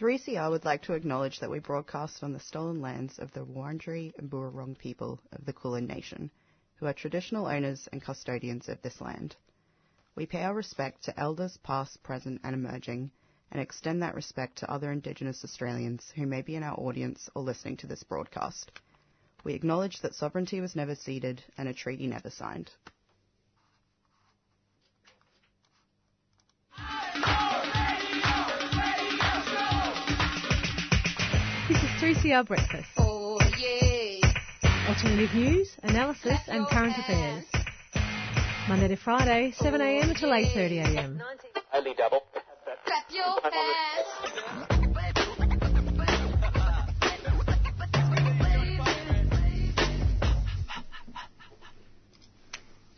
3CR would like to acknowledge that we broadcast on the stolen lands of the Wurundjeri and Burrung people of the Kulin Nation, who are traditional owners and custodians of this land. We pay our respect to elders past, present and emerging, and extend that respect to other Indigenous Australians who may be in our audience or listening to this broadcast. We acknowledge that sovereignty was never ceded and a treaty never signed. 3CR Breakfast. Oh yeah. Alternative news, analysis and current affairs. Monday to Friday, 7am until 8.30am. Only double. Clap your hands.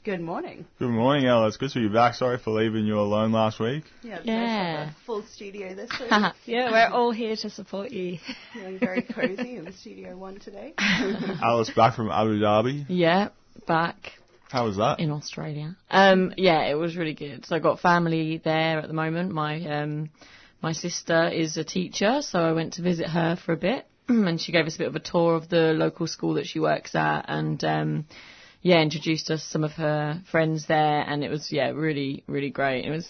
Good morning. Good morning, Alice. Good to be back. Sorry for leaving you alone last week. Yeah, Yeah. nice have a full studio this week. yeah, we're all here to support you. Feeling very cozy in Studio One today. Alice back from Abu Dhabi. Yeah, back How was that? in Australia. Um, yeah, it was really good. So I got family there at the moment. My um, my sister is a teacher, so I went to visit her for a bit, and she gave us a bit of a tour of the local school that she works at, and um, yeah, introduced us some of her friends there, and it was yeah, really really great. It was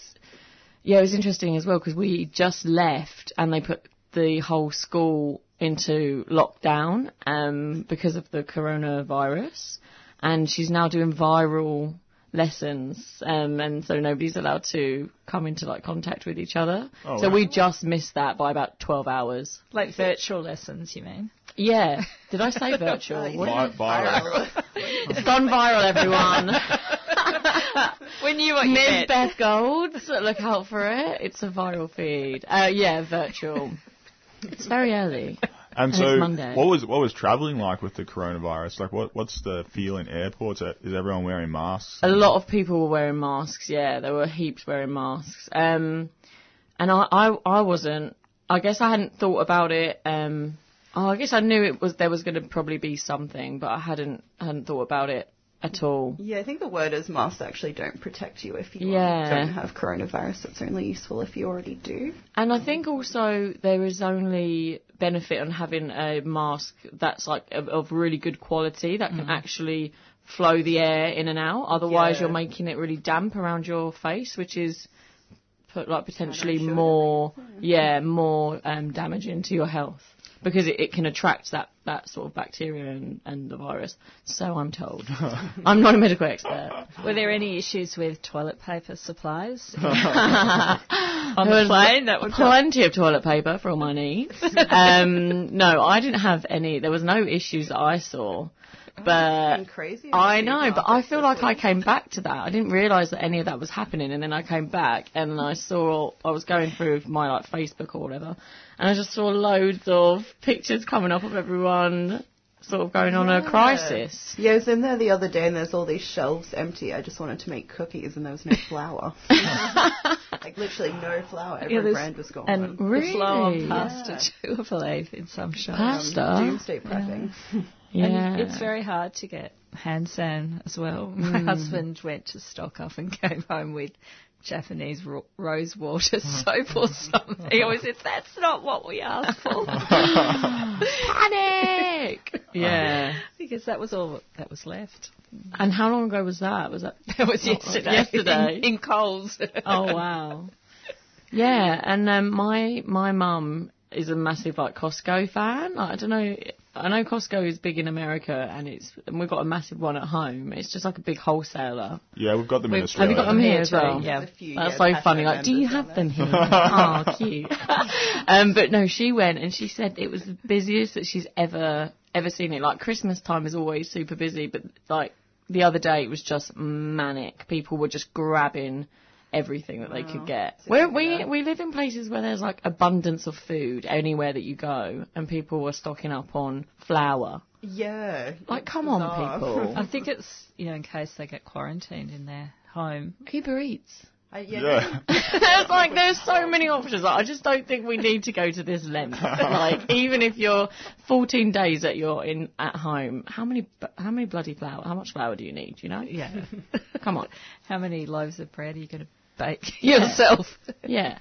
yeah, it was interesting as well because we just left and they put the whole school into lockdown um, because of the coronavirus, and she's now doing viral lessons, um, and so nobody's allowed to come into like contact with each other. Oh, so wow. we just missed that by about twelve hours. Like virtual lessons, you mean? Yeah, did I say virtual? What Vi- did viral. It's gone viral, everyone. We knew what you Ms. meant. Beth Gold, look out for it. It's a viral feed. Uh, yeah, virtual. It's very early. And And so, what was what was travelling like with the coronavirus? Like, what what's the feel in airports? Uh, Is everyone wearing masks? A lot of people were wearing masks. Yeah, there were heaps wearing masks. Um, and I, I, I wasn't. I guess I hadn't thought about it. Um, oh, I guess I knew it was there was going to probably be something, but I hadn't hadn't thought about it at all. Yeah, I think the word is masks actually don't protect you if you Yeah. don't have coronavirus. It's only useful if you already do. And I think also there is only benefit on having a mask that's like of, of really good quality that can actually flow the air in and out. Otherwise, Yeah. you're making it really damp around your face, which is put like potentially sure. more, yeah, more um, damaging to your health because it, it can attract that that sort of bacteria and, and the virus. So I'm told. I'm not a medical expert. Were there any issues with toilet paper supplies on the plane? That would plenty of toilet paper for all my needs. um, no, I didn't have any. There was no issues I saw. Oh, but crazy I know, but I feel like I came back to that. I didn't realise that any of that was happening, and then I came back and I saw I was going through my like Facebook or whatever, and I just saw loads of pictures coming up of everyone sort of going on a crisis. Yeah, I was in there the other day and there's all these shelves empty. I just wanted to make cookies and there was no flour. like literally no flour. Every Yeah, brand was gone. and Really? the flow on Yeah. pasta too, I believe, in some shops. Pasta. Doomsday prepping. Yeah, And it's very hard to get hand san as well. My Mm. husband went to stock up and came home with Japanese ro- rose water soap or something. He always says, that's not what we asked for. panic. yeah. because that was all that was left. And how long ago was that? Was that That was yesterday. Yesterday. In, in Coles. Oh wow. Yeah, and um, my my mum is a massive like Costco fan. Like, I don't know. I know Costco is big in America, and it's and we've got a massive one at home. It's just like a big wholesaler. Yeah, we've got them in We've- Australia. Have you got them here as too, well? yeah. Few, That's yeah, so funny. Like, do you members have down them here? oh, cute. um, but no, she went and she said it was the busiest that she's ever ever seen it. Like Christmas time is always super busy, but like the other day it was just manic. People were just grabbing everything that they could get. Where we we live in places where there's like abundance of food anywhere that you go, and people were stocking up on flour. Yeah. Like, it's come on, people. I think it's, you know, in case they get quarantined in their home. Uber Eats. I, yeah, Yeah. There's like there's so many options. Like, I just don't think we need to go to this length. like even if you're 14 days that you're in at home, how many how many bloody flour? How much flour do you need? You know? Yeah. Come on. How many loaves of bread are you going to bake yourself? Yeah.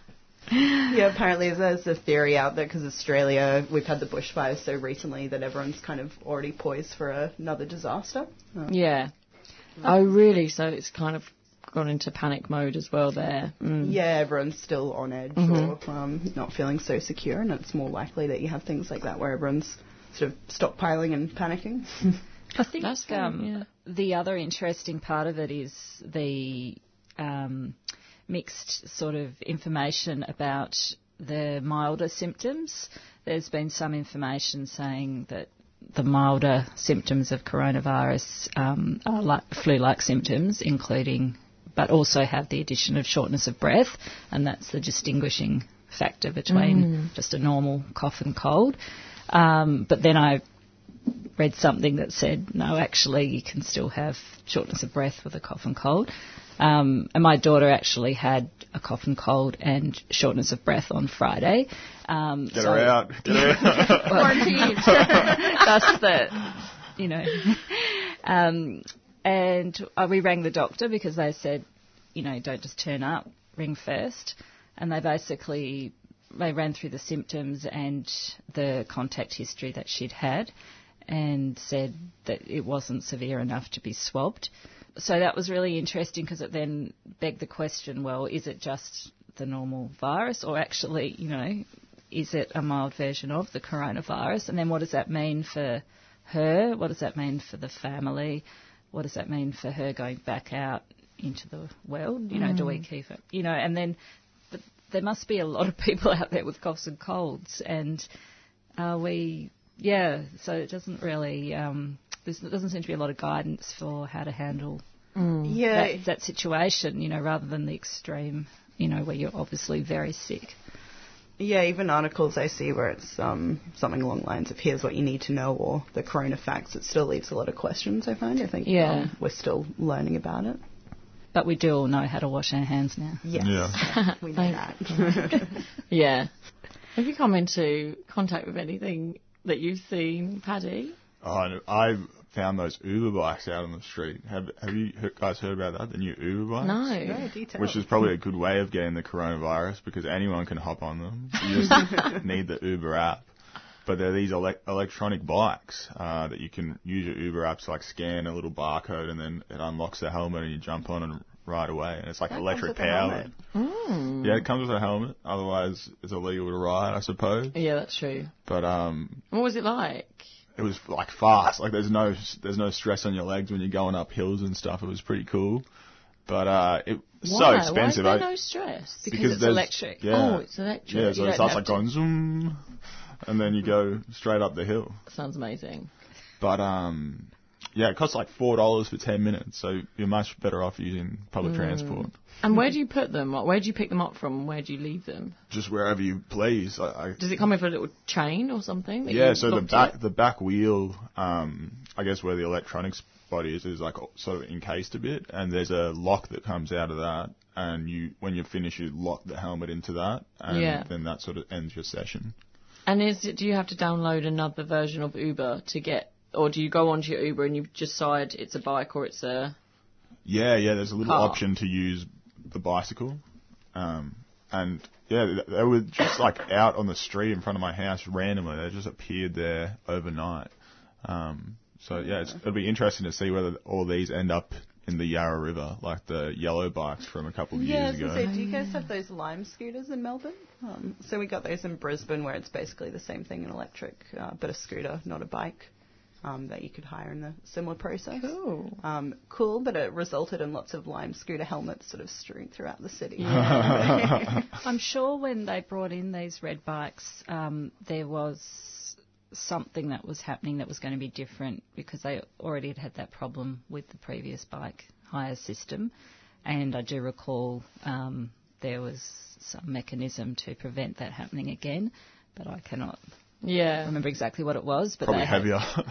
Yeah, apparently there's a theory out there because Australia, we've had the bushfires so recently that everyone's kind of already poised for another disaster. Um, Yeah. Oh, really? So it's kind of gone into panic mode as well there. Mm. Yeah, everyone's still on edge Mhm. or um, not feeling so secure, and it's more likely that you have things like that where everyone's sort of stockpiling and panicking. I think That's um, yeah. the other interesting part of it is the um, mixed sort of information about the milder symptoms. There's been some information saying that the milder symptoms of coronavirus um, are like flu-like symptoms, including, but also have the addition of shortness of breath, and that's the distinguishing factor between just a normal cough and cold. Um, but then I read something that said, no, actually, you can still have shortness of breath with a cough and cold. Um, and my daughter actually had a cough and cold and shortness of breath on Friday. Um, Get so- her out. Get her out. Quarantine. That's the, you know. Um, and uh, we rang the doctor because they said, you know, don't just turn up, ring first. And they basically they ran through the symptoms and the contact history that she'd had, and said that it wasn't severe enough to be swabbed. So that was really interesting because it then begged the question: Well, is it just the normal virus, or actually, you know, is it a mild version of the coronavirus? And then what does that mean for her? What does that mean for the family? What does that mean for her going back out into the world? You know, do we keep it? You know, and then but there must be a lot of people out there with coughs and colds, and are we? Yeah, so it doesn't really. Um, there's, there doesn't seem to be a lot of guidance for how to handle yeah, that, that situation. You know, rather than the extreme. You know, where you're obviously very sick. yeah. Even articles I see where it's um, something along the lines of "Here's what you need to know" or the corona facts. It still leaves a lot of questions. I find. I think Yeah. um, we're still learning about it. But we do all know how to wash our hands now. Yes, Yeah. we know that. Yeah. Have you come into contact with anything that you've seen, Paddy? Oh, and I found those Uber bikes out on the street. Have Have you guys heard about that? The new Uber bikes? No. no detail. Which is probably a good way of getting the coronavirus because anyone can hop on them. You just need the Uber app. But they're these ele- electronic bikes uh, that you can use your Uber app to like scan a little barcode and then it unlocks the helmet and you jump on and ride away. And it's like That electric with a powered. Mm. Yeah, it comes with a helmet. Otherwise, it's illegal to ride, I suppose. Yeah, that's true. But um, What was it like? It was like fast. Like there's no there's no stress on your legs when you're going up hills and stuff. It was pretty cool. But uh, it was so expensive. Why is there no stress? Because it's electric. Yeah. Oh, it's electric. Yeah, so it starts like to- going zoom, and then you go straight up the hill. Sounds amazing. But um, yeah, it costs like four dollars for ten minutes, so you're much better off using public transport. And where do you put them? Where do you pick them up from? Where do you leave them? Just wherever you please. I, I, Does it come with a little chain or something? yeah, so the back the back wheel, um, I guess where the electronics body is, is like sort of encased a bit, and there's a lock that comes out of that, and you when you finish, you lock the helmet into that, and Yeah. then that sort of ends your session. And is it, do you have to download another version of Uber to get, or do you go onto your Uber and you decide it's a bike or it's a? Yeah, yeah. There's a little Car. option to use the bicycle, um, and yeah, they were just like out on the street in front of my house randomly. They just appeared there overnight. Um, so yeah, it's, it'll be interesting to see whether all these end up in the Yarra River, like the yellow bikes from a couple of Yeah, years was ago. gonna say, do you guys have those Lime scooters in Melbourne? Um, so we got those in Brisbane, where it's basically the same thing, an electric, uh, but a scooter, not a bike, um, that you could hire in the similar process. Cool. Um, cool, but it resulted in lots of Lime scooter helmets sort of strewn throughout the city. I'm sure when they brought in these red bikes, um, there was something that was happening that was going to be different because they already had had that problem with the previous bike hire system. And I do recall um, there was some mechanism to prevent that happening again, but I cannot Yeah. I remember exactly what it was. But Probably they had- heavier.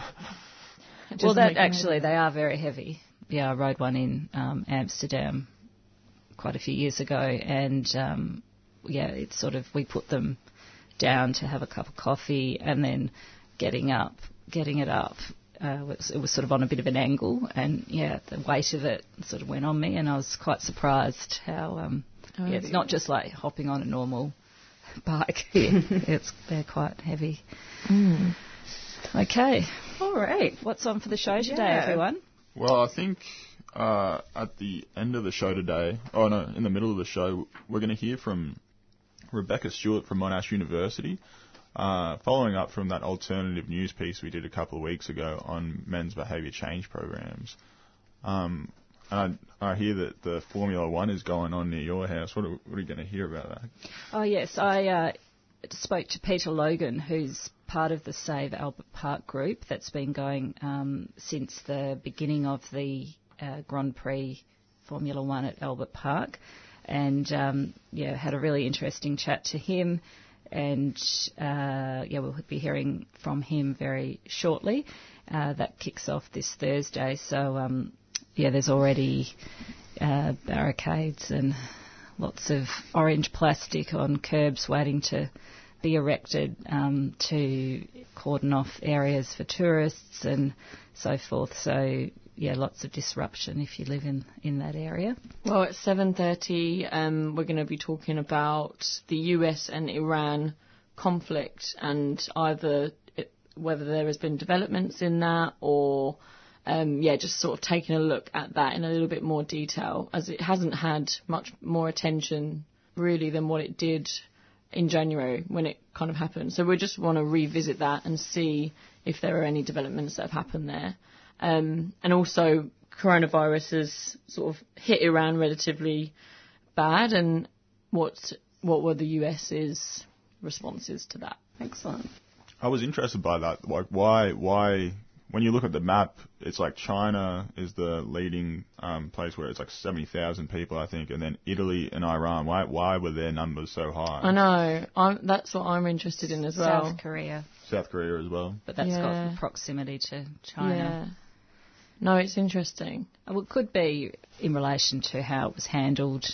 Well, that actually, they are very heavy. Yeah, I rode one in um, Amsterdam quite a few years ago, and um, yeah, it's sort of we put them down to have a cup of coffee, and then getting up, getting it up. Uh, was, it was sort of on a bit of an angle, and yeah, the weight of it sort of went on me, and I was quite surprised how um, Oh, yeah, it's not just like hopping on a normal bike here. it's they're quite heavy. Okay, All right. what's on for the show today, Yeah. everyone? Well, I think uh, at the end of the show today, oh no, in the middle of the show, we're going to hear from Rebecca Stewart from Monash University, uh, following up from that alternative news piece we did a couple of weeks ago on men's behaviour change programs. Um, and I, I hear that the Formula One is going on near your house. What are, what are you going to hear about that? Oh yes, I uh, spoke to Peter Logan, who's part of the Save Albert Park group that's been going um, since the beginning of the uh, Grand Prix Formula One at Albert Park, and um, yeah, had a really interesting chat to him. And uh, yeah, we'll be hearing from him very shortly. Uh, that kicks off this Thursday, so um, yeah, there's already uh, barricades and lots of orange plastic on curbs waiting to be erected um, to cordon off areas for tourists and so forth. So yeah, lots of disruption if you live in, in that area. Well, at 7:30, um, we're going to be talking about the US and Iran conflict and either it, whether there has been developments in that or um, yeah, just sort of taking a look at that in a little bit more detail, as it hasn't had much more attention really than what it did in January when it kind of happened. So we just want to revisit that and see if there are any developments that have happened there. Um, and also, coronavirus has sort of hit Iran relatively bad, and what what were the US's responses to that? Excellent. I was interested by that. Like, why, why, when you look at the map, it's like China is the leading um, place where it's like 70,000 people, I think, and then Italy and Iran. Why, why were their numbers so high? I know. I'm, that's what I'm interested in as well. South Korea, South Korea as well. but that's Yeah. got proximity to China. Yeah. No, it's interesting. Well, it could be in relation to how it was handled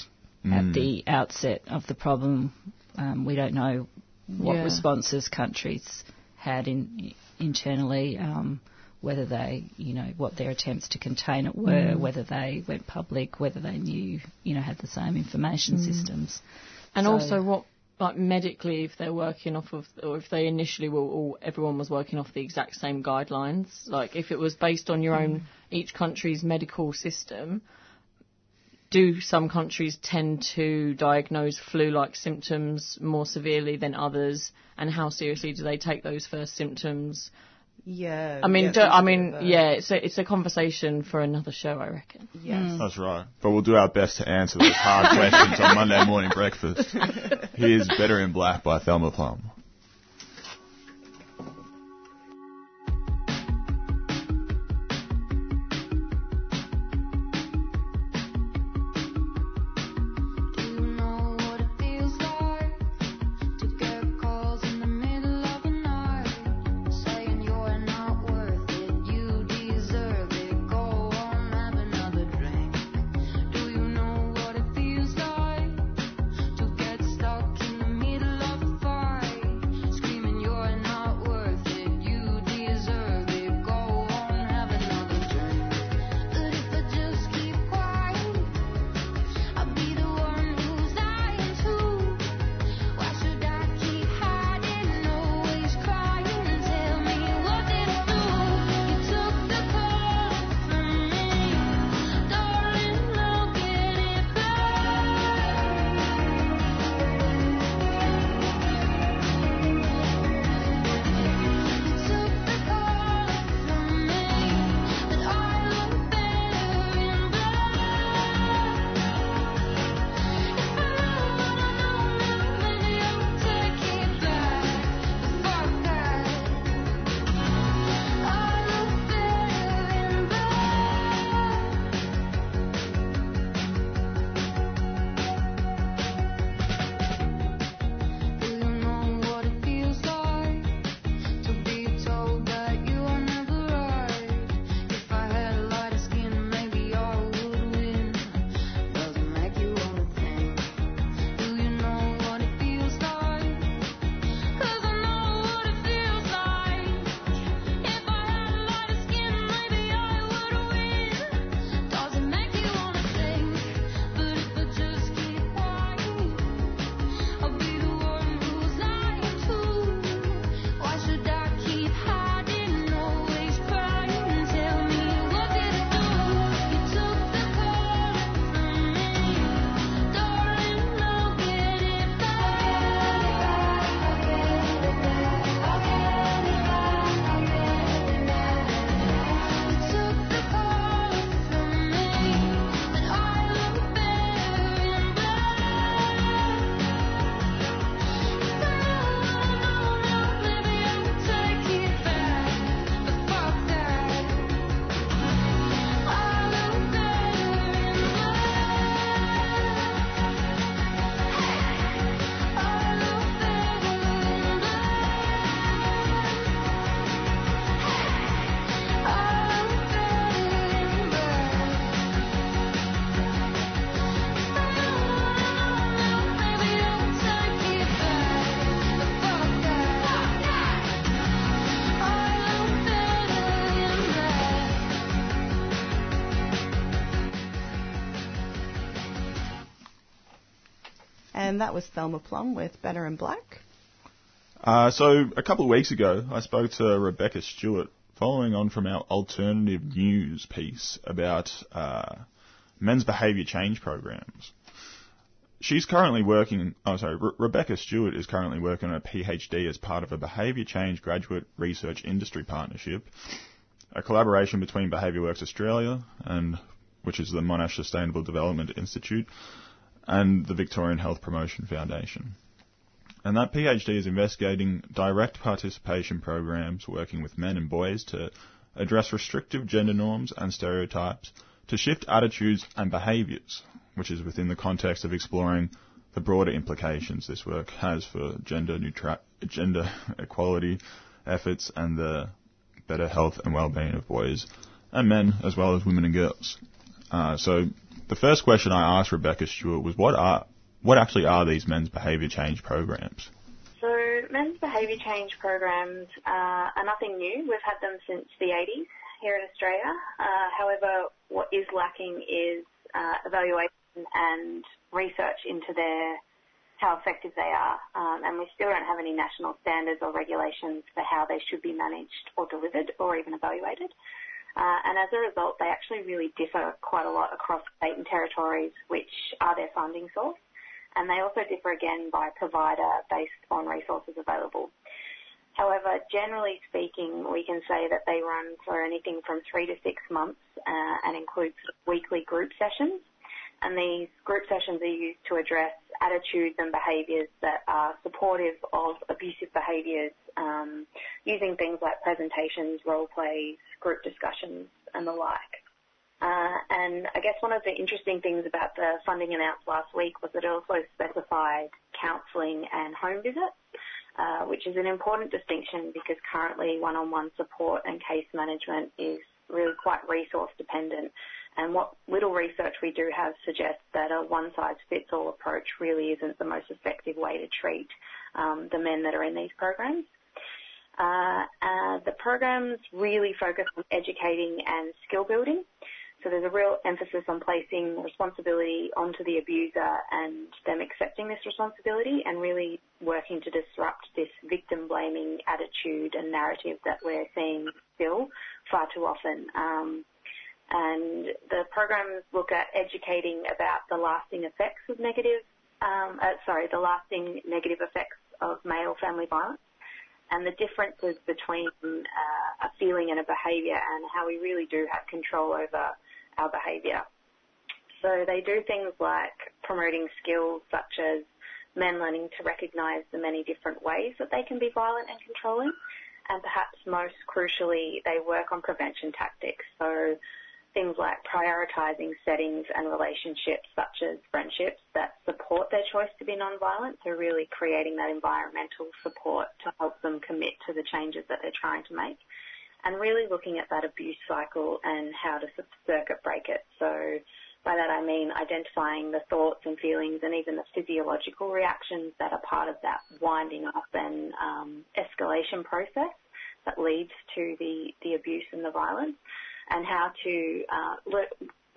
Mm. at the outset of the problem. Um, we don't know what Yeah. responses countries had in, internally, um, whether they, you know, what their attempts to contain it were, Mm. whether they went public, whether they knew, you know, had the same information Mm. systems. And So- also, what like medically, if they're working off of, or if they initially were all, everyone was working off the exact same guidelines. Like if it was based on your own each country's medical system, do some countries tend to diagnose flu-like symptoms more severely than others? And how seriously do they take those first symptoms? Yeah. I mean, yeah, do, there's I a mean, of yeah, it's a, it's a conversation for another show, I reckon. Yes. That's right. But we'll do our best to answer those hard questions on Monday morning breakfast. Here's Better in Blak by Thelma Plum. And that was Thelma Plum with Better in Blak. Uh, so a couple of weeks ago, I spoke to Rebecca Stewart, following on from our alternative news piece about uh, men's behaviour change programs. She's currently working. Oh, sorry. Re- Rebecca Stewart is currently working on a PhD as part of a behaviour change graduate research industry partnership, a collaboration between Behaviour Works Australia and which is the Monash Sustainable Development Institute and the Victorian Health Promotion Foundation. And that PhD is investigating direct participation programs working with men and boys to address restrictive gender norms and stereotypes, to shift attitudes and behaviours, which is within the context of exploring the broader implications this work has for gender neutra- gender equality efforts and the better health and well-being of boys and men as well as women and girls. Uh, so the first question I asked Rebecca Stewart was what are what actually are these men's behaviour change programs? So men's behaviour change programs uh, are nothing new. We've had them since the 80s here in Australia. Uh, however, what is lacking is uh, evaluation and research into their how effective they are, um, and we still don't have any national standards or regulations for how they should be managed or delivered or even evaluated. Uh, and as a result, they actually really differ quite a lot across state and territories, which are their funding source. And they also differ again by provider based on resources available. However, generally speaking, we can say that they run for anything from three to six months uh, and include weekly group sessions. And these group sessions are used to address attitudes and behaviours that are supportive of abusive behaviours um, using things like presentations, role plays, group discussions, and the like. Uh, and I guess one of the interesting things about the funding announced last week was that it also specified counselling and home visits, uh, which is an important distinction because currently one-on-one support and case management is really quite resource dependent. And what little research we do have suggests that a one-size-fits-all approach really isn't the most effective way to treat um, the men that are in these programs. Uh, uh, the programs really focus on educating and skill building. So there's a real emphasis on placing responsibility onto the abuser and them accepting this responsibility and really working to disrupt this victim blaming attitude and narrative that we're seeing still far too often. Um, and the programs look at educating about the lasting effects of negative, um, uh, sorry, the lasting negative effects of male family violence and the differences between uh, a feeling and a behaviour and how we really do have control over our behaviour. So they do things like promoting skills such as men learning to recognise the many different ways that they can be violent and controlling. And perhaps most crucially, they work on prevention tactics. So things like prioritising settings and relationships such as friendships that support their choice to be non-violent. So really creating that environmental support to help them commit to the changes that they're trying to make and really looking at that abuse cycle and how to circuit break it. So by that I mean identifying the thoughts and feelings and even the physiological reactions that are part of that winding up and um, escalation process that leads to the, the abuse and the violence and how to uh,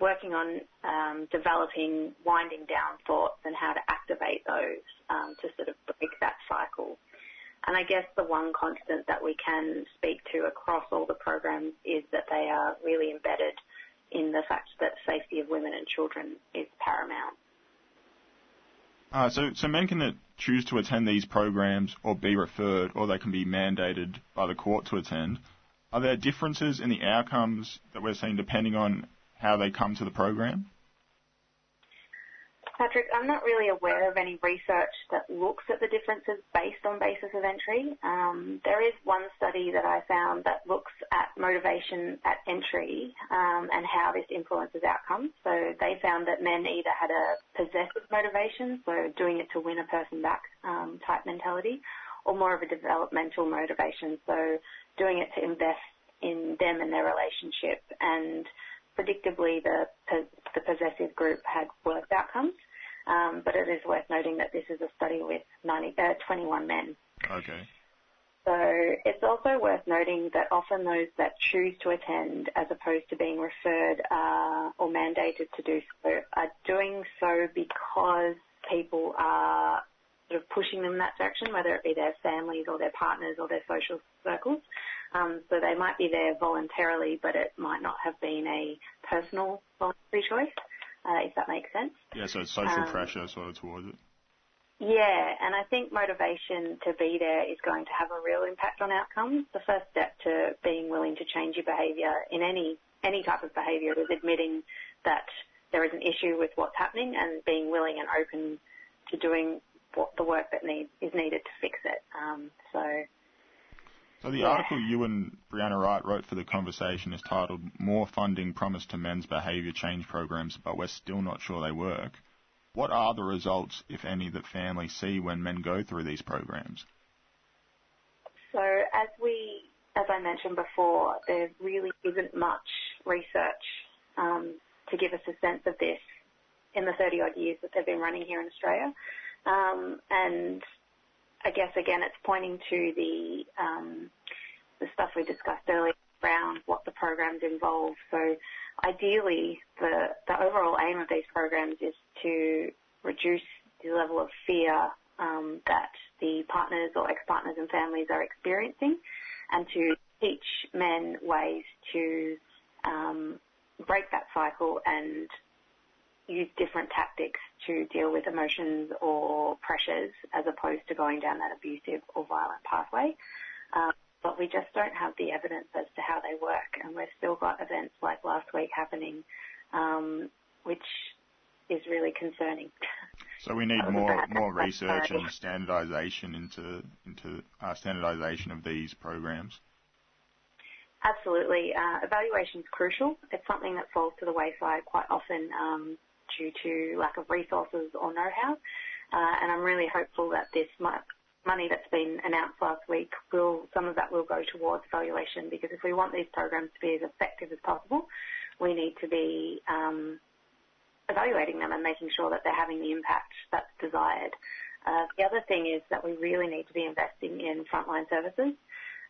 working on um, developing winding down thoughts and how to activate those um, to sort of break that cycle. And I guess the one constant that we can speak to across all the programs is that they are really embedded in the fact that safety of women and children is paramount. Uh, so, so men can choose to attend these programs or be referred, or they can be mandated by the court to attend. Are there differences in the outcomes that we're seeing depending on how they come to the program? Patrick, I'm not really aware of any research that looks at the differences based on basis of entry. Um, there is one study that I found that looks at motivation at entry um, and how this influences outcomes. So they found that men either had a possessive motivation, so doing it to win a person back um, type mentality, or more of a developmental motivation, so doing it to invest in them and their relationship. And predictably, the the possessive group had worse outcomes. Um, but it is worth noting that this is a study with 90, uh, 21 men. Okay. So it's also worth noting that often those that choose to attend, as opposed to being referred uh, or mandated to do so, are doing so because people are sort of pushing them in that direction, whether it be their families or their partners or their social circles. Um, so they might be there voluntarily, but it might not have been a personal voluntary choice, uh, if that makes sense. Yeah, so it's social Um, pressure sort of towards it. Yeah, and I think motivation to be there is going to have a real impact on outcomes. The first step to being willing to change your behaviour in any any type of behaviour is admitting that there is an issue with what's happening and being willing and open to doing what the work that need, is needed to fix it. Um, so So the Yeah. article you and Brianna Wright wrote for the conversation is titled "More Funding Promised to Men's Behaviour Change Programs, but We're Still Not Sure They Work." What are the results, if any, that families see when men go through these programs? So as we, as I mentioned before, there really isn't much research um, to give us a sense of this in the 30 odd years that they've been running here in Australia. Um, and I guess again, it's pointing to the um, the stuff we discussed earlier around what the programs involve. So ideally, the the overall aim of these programs is to reduce the level of fear um, that the partners or ex-partners and families are experiencing, and to teach men ways to break that cycle and use different tactics to deal with emotions or pressures as opposed to going down that abusive or violent pathway. Um, but we just don't have the evidence as to how they work, and we've still got events like last week happening, um, which is really concerning. So we need a more more research and standardisation into into uh, standardisation of these programs. Absolutely. Uh, evaluation is crucial. It's something that falls to the wayside quite often um, due to lack of resources or know-how. Uh, and I'm really hopeful that this mo- money that's been announced last week will, some of that will go towards evaluation because if we want these programs to be as effective as possible, we need to be um, evaluating them and making sure that they're having the impact that's desired. Uh, the other thing is that we really need to be investing in frontline services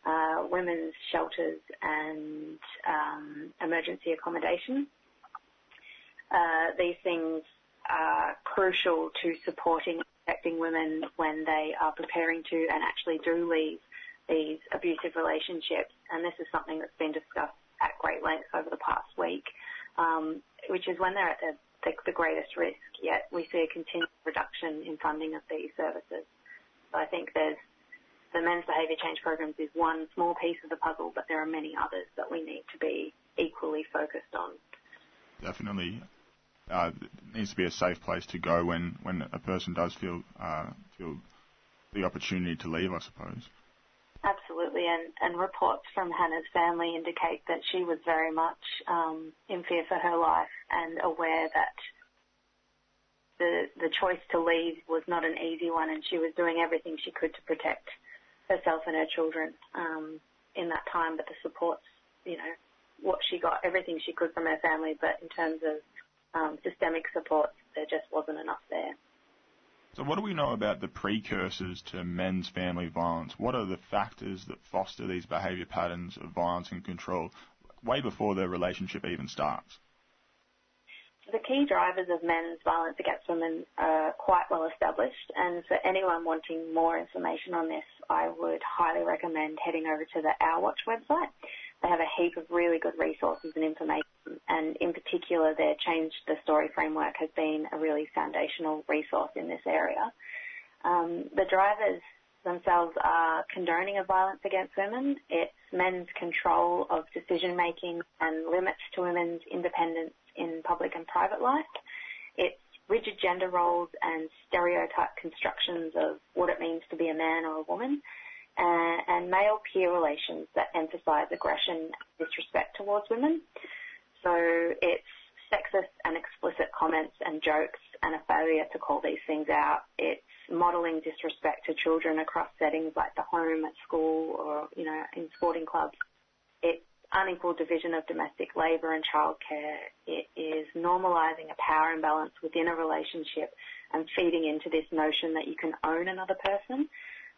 uh, women's shelters and um, emergency accommodation. Uh, these things are crucial to supporting and protecting women when they are preparing to and actually do leave these abusive relationships. And this is something that's been discussed at great length over the past week, um, which is when they're at the, the, the greatest risk. Yet we see a continued reduction in funding of these services. So I think there's the men's behaviour change programs is one small piece of the puzzle, but there are many others that we need to be equally focused on. Definitely, uh, it needs to be a safe place to go when when a person does feel uh, feel the opportunity to leave. I suppose. Absolutely, and, and reports from Hannah's family indicate that she was very much um, in fear for her life and aware that the the choice to leave was not an easy one, and she was doing everything she could to protect herself and her children um, in that time. But the supports, you know, what she got, everything she could from her family, but in terms of um, systemic supports, there just wasn't enough there. So, what do we know about the precursors to men's family violence? What are the factors that foster these behaviour patterns of violence and control way before the relationship even starts? The key drivers of men's violence against women are quite well established, and for anyone wanting more information on this, I would highly recommend heading over to the Our Watch website. They have a heap of really good resources and information, and in particular, their Change the Story framework has been a really foundational resource in this area. Um, the drivers themselves are condoning of violence against women. It's men's control of decision making and limits to women's independence in public and private life. It's rigid gender roles and stereotype constructions of what it means to be a man or a woman. Uh, and male peer relations that emphasize aggression and disrespect towards women. So it's sexist and explicit comments and jokes and a failure to call these things out. It's modelling disrespect to children across settings like the home, at school, or you know in sporting clubs. It's unequal division of domestic labour and childcare. It is normalising a power imbalance within a relationship and feeding into this notion that you can own another person.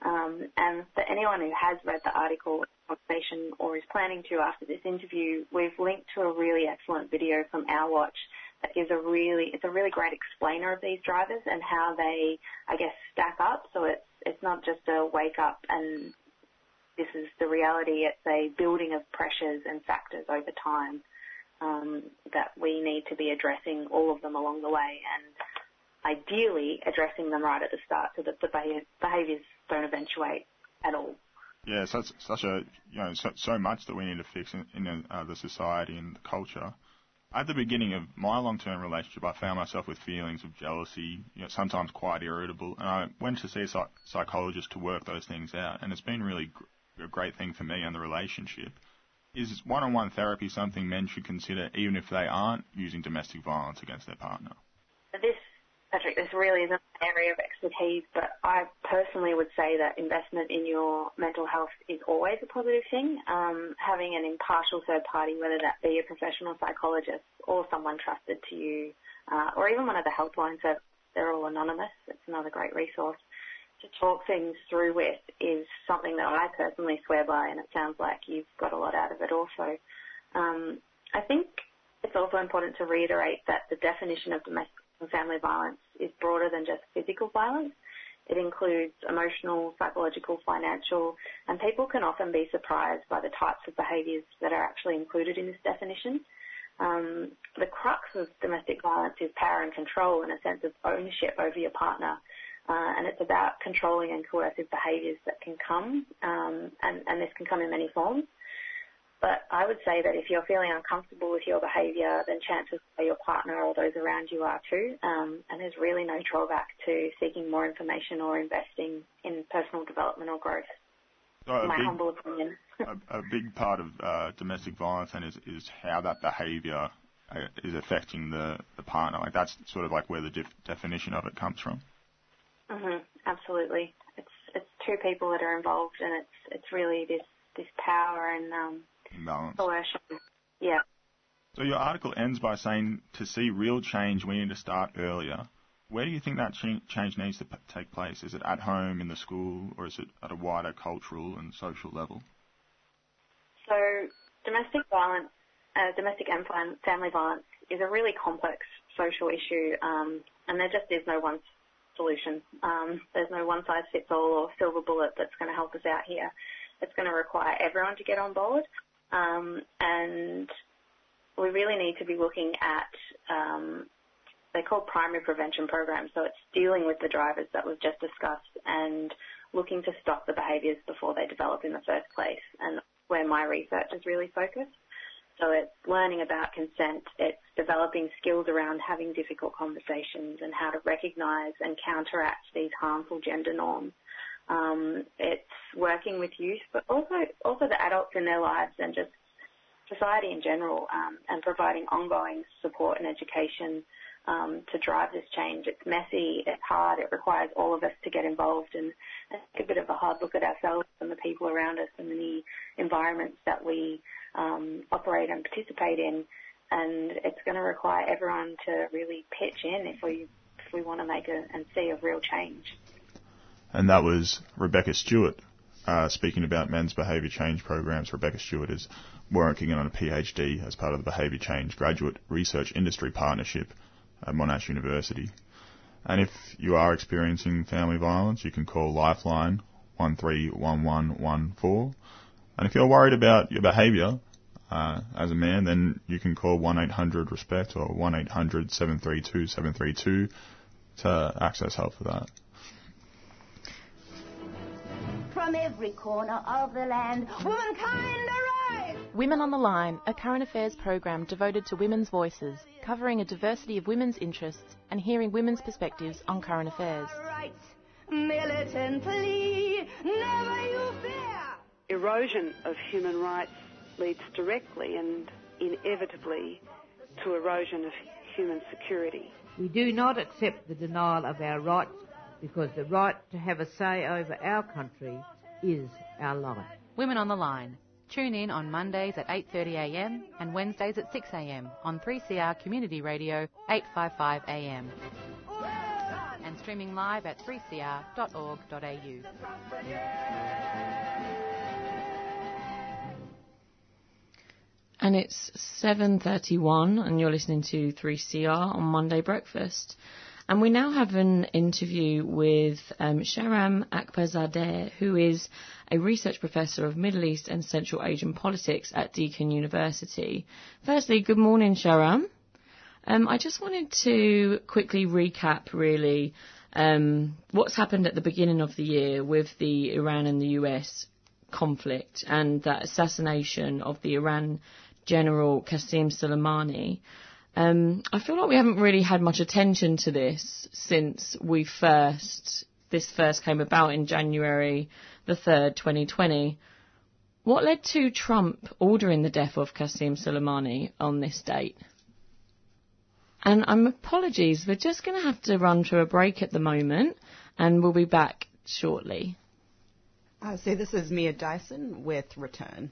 Um, and for anyone who has read the article conversation or is planning to after this interview, we've linked to a really excellent video from Our Watch is a really it's a really great explainer of these drivers and how they I guess stack up. So it's it's not just a wake up and this is the reality. It's a building of pressures and factors over time um, that we need to be addressing all of them along the way and ideally addressing them right at the start so that the behaviours don't eventuate at all. Yeah, such such a you know so, so much that we need to fix in, in uh, the society and the culture. At the beginning of my long-term relationship, I found myself with feelings of jealousy, you know, sometimes quite irritable, and I went to see a psych- psychologist to work those things out, and it's been really gr- a great thing for me and the relationship. Is one-on-one therapy something men should consider, even if they aren't using domestic violence against their partner? Patrick, this really isn't an area of expertise, but I personally would say that investment in your mental health is always a positive thing. Um, having an impartial third party, whether that be a professional psychologist or someone trusted to you, uh, or even one of the helplines that they're all anonymous. It's another great resource to talk things through with is something that I personally swear by, and it sounds like you've got a lot out of it also. Um, I think it's also important to reiterate that the definition of domestic and family violence is broader than just physical violence. It includes emotional, psychological, financial, and people can often be surprised by the types of behaviours that are actually included in this definition. Um, the crux of domestic violence is power and control and a sense of ownership over your partner. Uh, and it's about controlling and coercive behaviours that can come, um, and, and this can come in many forms. But I would say that if you're feeling uncomfortable with your behaviour, then chances are your partner or those around you are too. Um, and there's really no drawback to seeking more information or investing in personal development or growth. My big- humble opinion. a, a big part of uh, domestic violence then is, is how that behaviour uh, is affecting the, the partner. Like that's sort of like where the def- definition of it comes from. hmm absolutely. It's it's two people that are involved, and it's it's really this this power and um, Imbalance. coercion. Yeah. So your article ends by saying to see real change, we need to start earlier. Where do you think that change needs to take place? Is it at home, in the school, or is it at a wider cultural and social level? So domestic violence, uh, domestic and family violence is a really complex social issue, um, and there just is no one solution. Um, there's no one size fits all or silver bullet that's going to help us out here. It's going to require everyone to get on board, um, and we really need to be looking at um, they're called primary prevention programs. So it's dealing with the drivers that we've just discussed and looking to stop the behaviours before they develop in the first place. And where my research is really focused. So it's learning about consent. It's developing skills around having difficult conversations and how to recognise and counteract these harmful gender norms. Um, it's working with youth, but also also the adults in their lives and just society in general, um, and providing ongoing support and education um, to drive this change. It's messy, it's hard, it requires all of us to get involved and, take a bit of a hard look at ourselves and the people around us and the environments that we um, operate and participate in. And it's going to require everyone to really pitch in if we if we want to make a and see a real change. And that was Rebecca Stewart uh, speaking about men's behaviour change programs. Rebecca Stewart is working on a PhD as part of the Behaviour Change Graduate Research Industry Partnership at Monash University. And if you are experiencing family violence, you can call Lifeline 131114. And if you're worried about your behaviour uh, as a man, then you can call 1-800-RESPECT or 1-800-732-732 to access help for that. From every corner of the land, womankind arise! Women on the Line, a current affairs program devoted to women's voices, covering a diversity of women's interests and hearing women's perspectives on current affairs. Militantly, never you fear! erosion of human rights leads directly and inevitably to erosion of human security. We do not accept the denial of our rights because the right to have a say over our country is our life. Women on the Line. Tune in on Mondays at 8.30am and Wednesdays at 6am on 3CR Community Radio 855am. And streaming live at 3cr.org.au. and it's 7:31 and you're listening to 3CR on Monday Breakfast. And we now have an interview with um, Shahram Akbarzadeh, who is a research professor of Middle East and Central Asian politics at Deakin University. Firstly, good morning, Shahram. Um, I just wanted to quickly recap, really, um, what's happened at the beginning of the year with the Iran and the US conflict and that assassination of the Iran general Qasem Soleimani. Um, I feel like we haven't really had much attention to this since we first this first came about in January the third, 2020. What led to Trump ordering the death of Qasem Soleimani on this date? And I'm apologies, we're just going to have to run to a break at the moment, and we'll be back shortly. Uh, so this is Mia Dyson with Return.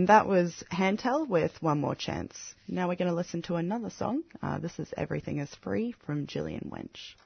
And that was Hantel with One More Chance. Now we're going to listen to another song. Uh, this is Everything is Free from Gillian Welch.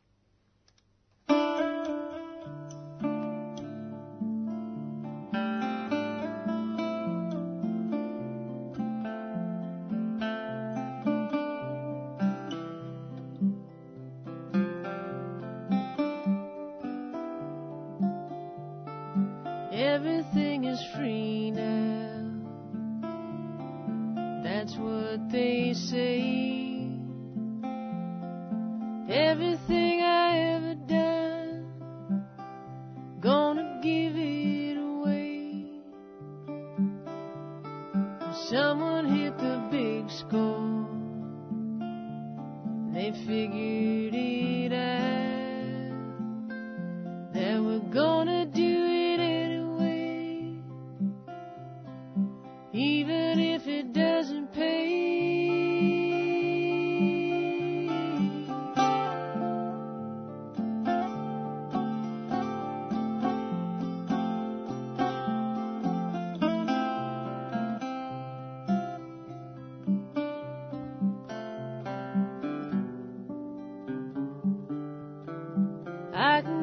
I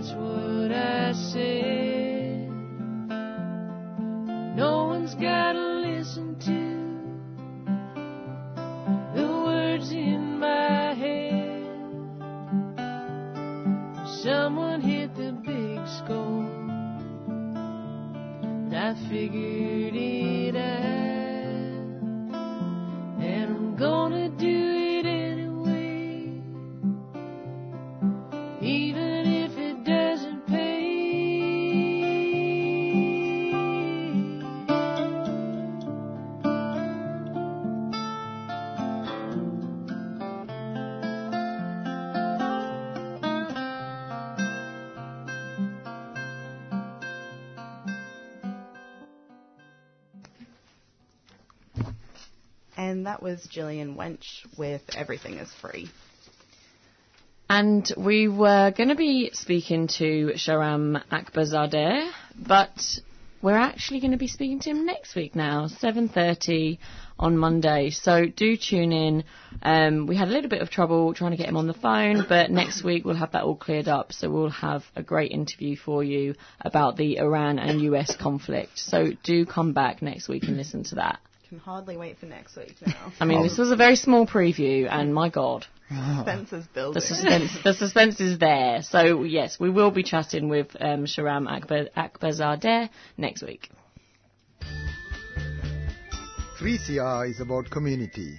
that's what I say. is Gillian Welch with Everything is Free. And we were going to be speaking to Shahram Akbarzadeh, but we're actually going to be speaking to him next week now, 7.30 on Monday. So do tune in. Um, we had a little bit of trouble trying to get him on the phone, but next week we'll have that all cleared up. So we'll have a great interview for you about the Iran and US conflict. So do come back next week and listen to that. Can hardly wait for next week now. I mean, this was a very small preview, and my God. Suspense is building. The suspense, the suspense is there. So yes, we will be chatting with um, Shahram Akbar, Akbarzadeh next week. 3CR is about community,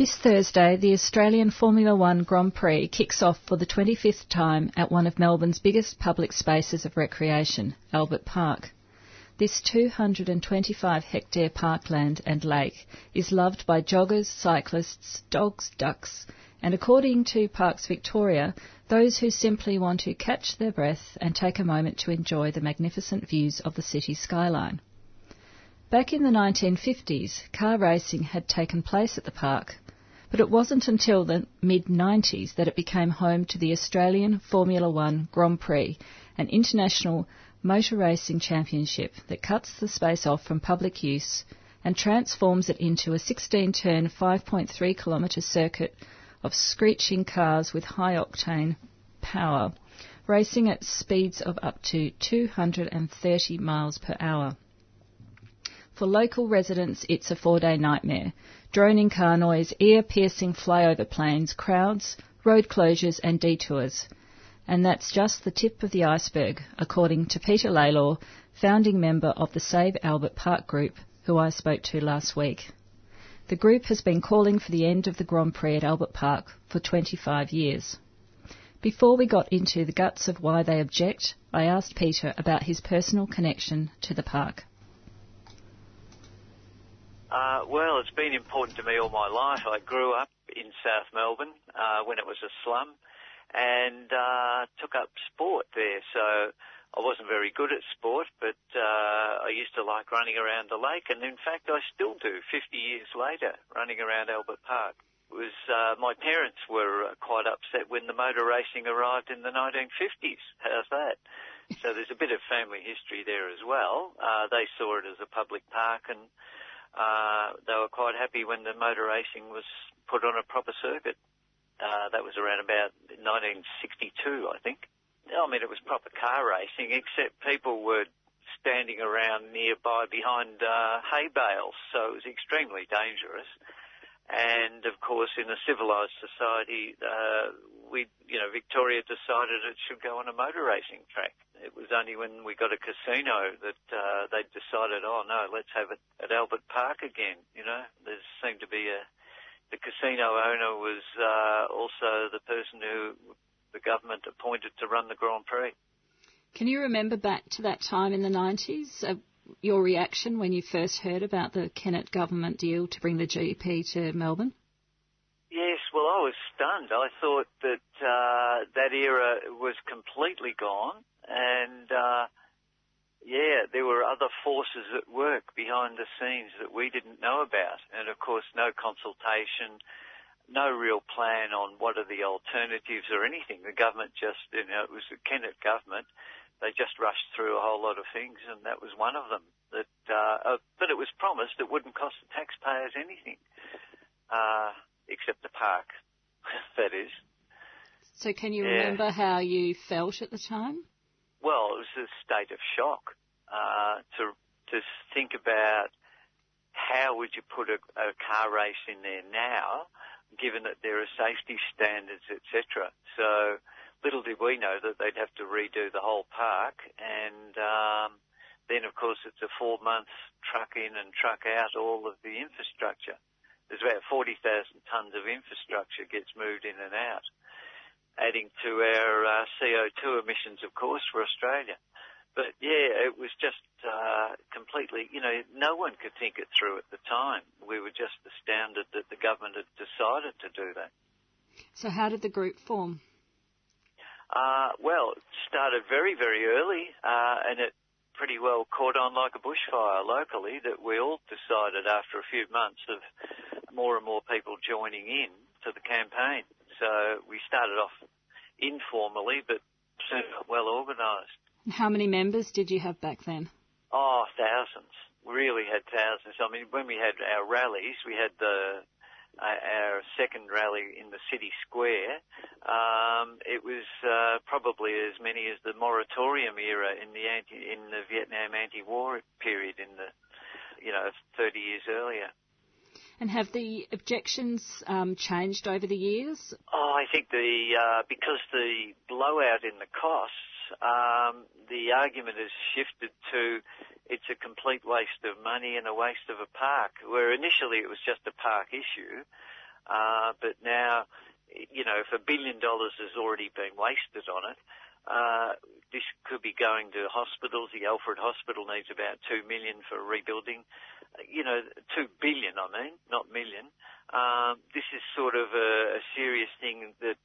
This Thursday, the Australian Formula One Grand Prix kicks off for the 25th time at one of Melbourne's biggest public spaces of recreation, Albert Park. This 225 hectare parkland and lake is loved by joggers, cyclists, dogs, ducks, and according to Parks Victoria, those who simply want to catch their breath and take a moment to enjoy the magnificent views of the city skyline. Back in the 1950s, car racing had taken place at the park, but it wasn't until the mid 90s that it became home to the Australian Formula One Grand Prix, an international motor racing championship that cuts the space off from public use and transforms it into a 16 turn, 5.3 kilometre circuit of screeching cars with high octane power, racing at speeds of up to 230 miles per hour. For local residents, it's a four day nightmare. Droning car noise, ear piercing flyover planes, crowds, road closures, and detours. And that's just the tip of the iceberg, according to Peter Laylor, founding member of the Save Albert Park group, who I spoke to last week. The group has been calling for the end of the Grand Prix at Albert Park for 25 years. Before we got into the guts of why they object, I asked Peter about his personal connection to the park. Uh, well, it's been important to me all my life. I grew up in South Melbourne uh, when it was a slum and uh, took up sport there. So I wasn't very good at sport, but uh, I used to like running around the lake, and in fact, I still do. 50 years later, running around Albert Park. It was uh, my parents were uh, quite upset when the motor racing arrived in the 1950s. How's that? So there's a bit of family history there as well. Uh, they saw it as a public park, and uh, they were quite happy when the motor racing was put on a proper circuit. Uh, that was around about 1962, I think. I mean, it was proper car racing, except people were standing around nearby behind uh, hay bales, so it was extremely dangerous. And of course, in a civilised society, uh, we, you know, Victoria decided it should go on a motor racing track. It was only when we got a casino that uh, they decided, oh no, let's have it at Albert Park again. You know, there seemed to be a the casino owner was uh, also the person who the government appointed to run the Grand Prix. Can you remember back to that time in the 90s, uh, your reaction when you first heard about the Kennett government deal to bring the GP to Melbourne? Yes, well, I was stunned. I thought that uh, that era was completely gone, and uh, yeah, there were other forces at work behind the scenes that we didn't know about, and of course, no consultation, no real plan on what are the alternatives or anything. The government just, you know, it was the Kennett government. They just rushed through a whole lot of things, and that was one of them. That, uh, uh, but it was promised it wouldn't cost the taxpayers anything, uh, except the park. that is. So, can you Yeah. remember how you felt at the time? Well, it was a state of shock uh, to to think about how would you put a, a car race in there now, given that there are safety standards, etc. So little did we know that they'd have to redo the whole park, and um, then of course it's a four month truck in and truck out all of the infrastructure. there's about 40,000 tonnes of infrastructure gets moved in and out, adding to our uh, CO2 emissions, of course, for Australia. But yeah, it was just uh, completely, you know, no one could think it through at the time. We were just astounded that the government had decided to do that. So how did the group form? Uh, well, it started very, very early, uh, and it pretty well caught on like a bushfire locally that we all decided after a few months of more and more people joining in to the campaign. So we started off informally, but soon well organised. How many members did you have back then? Oh, thousands. Really had thousands. I mean, when we had our rallies, we had the our second rally in the city square. Um, it was uh, probably as many as the moratorium era in the anti in the Vietnam anti-war period in the you know 30 years earlier. And have the objections um, changed over the years? Oh, I think the uh, because the blowout in the costs, um, the argument has shifted to it's a complete waste of money and a waste of a park. Where initially it was just a park issue, uh, but now, you know, if a billion dollars has already been wasted on it, uh, this could be going to hospitals. The Alfred Hospital needs about two million for rebuilding. You know, two billion, I mean, not million. Um, this is sort of a, a serious thing that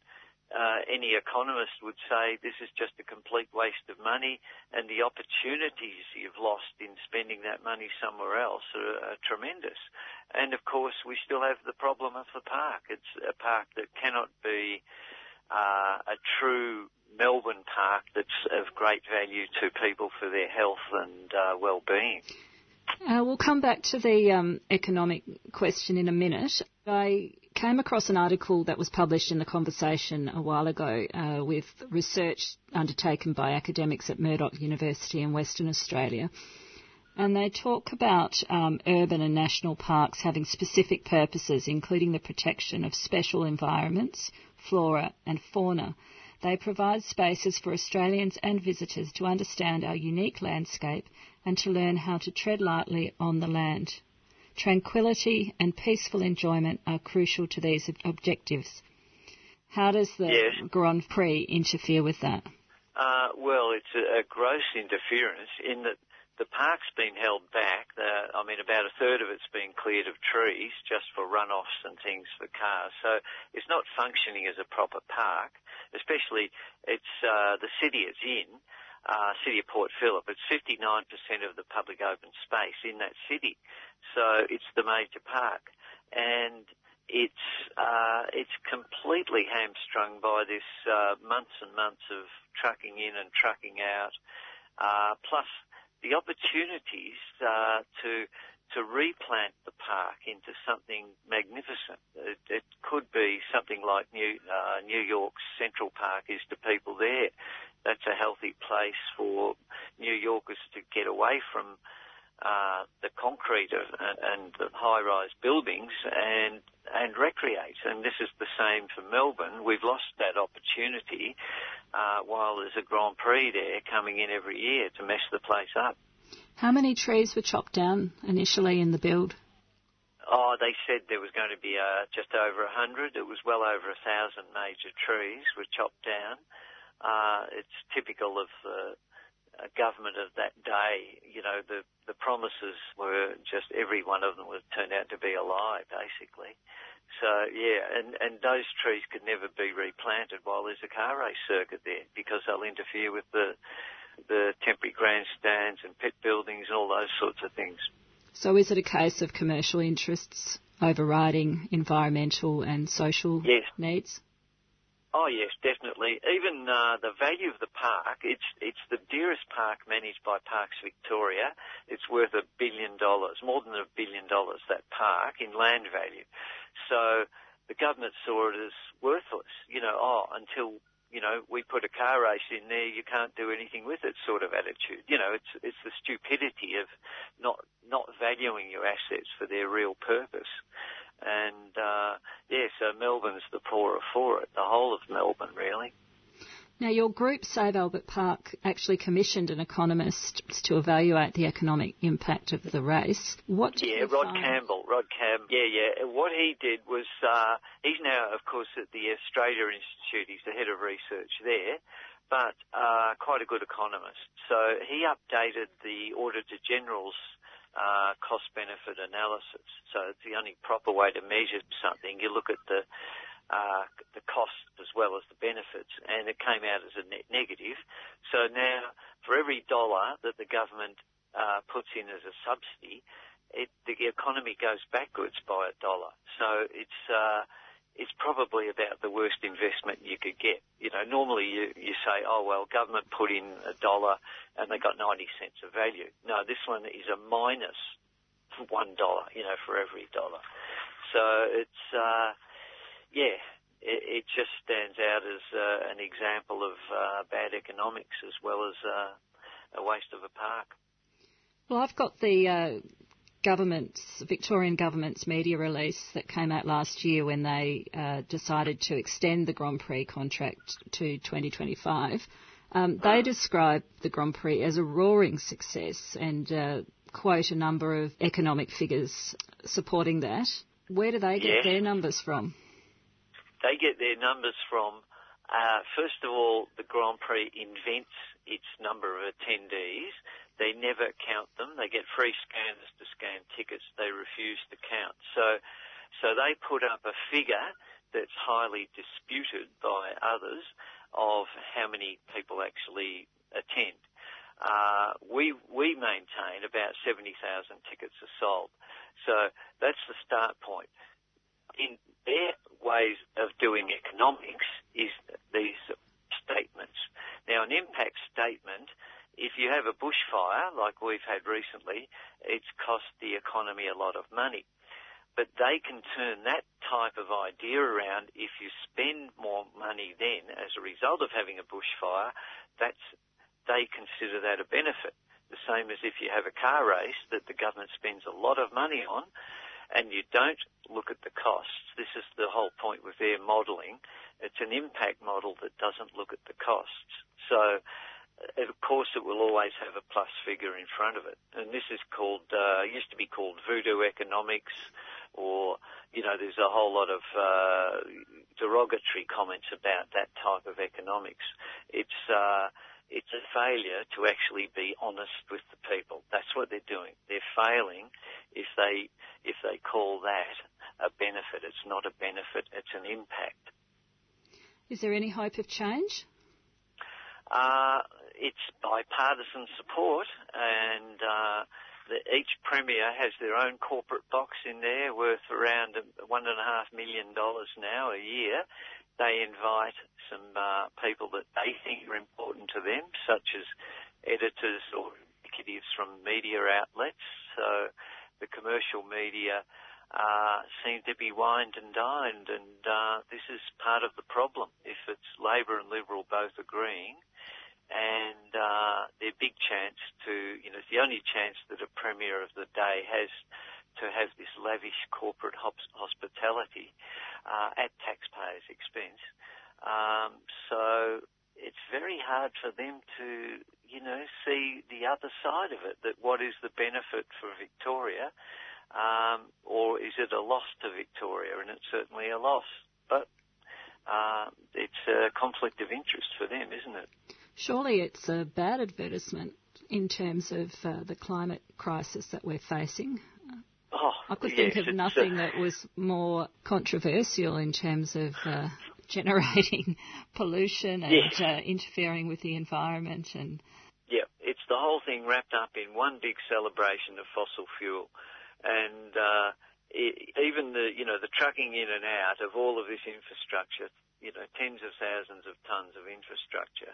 uh, any economist would say this is just a complete waste of money, and the opportunities you've lost in spending that money somewhere else are, are tremendous. And of course, we still have the problem of the park. It's a park that cannot be uh, a true Melbourne park that's of great value to people for their health and uh, well-being. Uh, we'll come back to the um, economic question in a minute. I came across an article that was published in The Conversation a while ago uh, with research undertaken by academics at Murdoch University in Western Australia. And they talk about um, urban and national parks having specific purposes, including the protection of special environments, flora and fauna. They provide spaces for Australians and visitors to understand our unique landscape and to learn how to tread lightly on the land. Tranquility and peaceful enjoyment are crucial to these ob- objectives. How does the Yes. Grand Prix interfere with that? Uh, well, it's a, a gross interference in that the park's been held back. Uh, I mean, about a third of it's been cleared of trees just for runoffs and things for cars. So it's not functioning as a proper park. Especially, it's uh, the city it's in, uh, city of Port Phillip. It's 59% of the public open space in that city. So it's the major park, and it's uh, it's completely hamstrung by this uh, months and months of trucking in and trucking out, uh, plus the opportunities uh, to to replant the park into something magnificent. It, it could be something like New uh, New York's Central Park is to people there. That's a healthy place for New Yorkers to get away from uh, the concrete of, and, and the high-rise buildings and and recreate. And this is the same for Melbourne. We've lost that opportunity uh, while there's a Grand Prix there coming in every year to mess the place up. How many trees were chopped down initially in the build? Oh, they said there was going to be uh, just over a hundred. It was well over a thousand major trees were chopped down. Uh, it's typical of the uh, government of that day. You know, the the promises were just every one of them was turned out to be a lie, basically. So yeah, and and those trees could never be replanted while there's a car race circuit there because they'll interfere with the the temporary grandstands and pit buildings and all those sorts of things. So is it a case of commercial interests overriding environmental and social Yes. needs? Oh yes, definitely. Even uh, the value of the park, it's it's the dearest park managed by Parks Victoria. It's worth a billion dollars, more than a billion dollars. That park in land value. So the government saw it as worthless. You know, oh, until you know we put a car race in there, you can't do anything with it. Sort of attitude. You know, it's it's the stupidity of not not valuing your assets for their real purpose. And uh, yeah, so Melbourne's the poorer for it. The whole of Melbourne, really. Now, your group, Save Albert Park, actually commissioned an economist to evaluate the economic impact of the race. What did Yeah, Rod find? Campbell. Rod Campbell. Yeah, yeah. What he did was, uh, he's now, of course, at the Australia Institute. He's the head of research there, but uh, quite a good economist. So he updated the Auditor General's uh, cost-benefit analysis. So it's the only proper way to measure something. You look at the uh, the costs as well as the benefits, and it came out as a net negative. So now, for every dollar that the government uh, puts in as a subsidy, it, the economy goes backwards by a dollar. So it's it's probably about the worst investment you could get. You know, normally you, you say, oh well, government put in a dollar and they got 90 cents of value. No, this one is a minus one dollar, you know, for every dollar. So it's, uh, yeah, it, it just stands out as uh, an example of uh, bad economics as well as uh, a waste of a park. Well, I've got the uh, government's, Victorian government's media release that came out last year when they uh, decided to extend the Grand Prix contract to 2025. Um, they describe the Grand Prix as a roaring success and uh, quote a number of economic figures supporting that. Where do they get Yeah. their numbers from? They get their numbers from, uh, first of all, the Grand Prix invents its number of attendees. They never count them. They get free scanners to scan tickets. They refuse to count. So, so they put up a figure that's highly disputed by others of how many people actually attend. Uh, we we maintain about 70,000 tickets are sold. So that's the start point. In their ways of doing economics is these statements. Now, an impact statement, if you have a bushfire like we've had recently, it's cost the economy a lot of money. But they can turn that type of idea around if you spend more money then as a result of having a bushfire, that's, they consider that a benefit. The same as if you have a car race that the government spends a lot of money on and you don't look at the costs. This is the whole point with their modelling. It's an impact model that doesn't look at the costs. So, of course, it will always have a plus figure in front of it. And this is called, uh, used to be called voodoo economics, or, you know, there's a whole lot of uh, derogatory comments about that type of economics. It's, uh, it's a failure to actually be honest with the people. That's what they're doing. They're failing if they if they call that a benefit. It's not a benefit. It's an impact. Is there any hope of change? Uh, it's bipartisan support, and uh, the, each premier has their own corporate box in there worth around one and a half million dollars now a year. They invite some uh, people that they think are important to them, such as editors or executives from media outlets. So the commercial media uh, seem to be wined and dined, and uh, this is part of the problem. If it's Labor and Liberal both agreeing, and uh, their big chance to, you know, it's the only chance that a premier of the day has to have this lavish corporate hospitality uh, at taxpayers' expense. Um, so it's very hard for them to, you know, see the other side of it. That what is the benefit for Victoria, um, or is it a loss to Victoria? And it's certainly a loss, but uh, it's a conflict of interest for them, isn't it? Surely it's a bad advertisement in terms of uh, the climate crisis that we're facing. Oh, I could yes, think of nothing uh, that was more controversial in terms of uh, generating pollution and Yes. uh, interfering with the environment and Yeah, it's the whole thing wrapped up in one big celebration of fossil fuel, and uh, e even the you know the trucking in and out of all of this infrastructure, you know tens of thousands of tons of infrastructure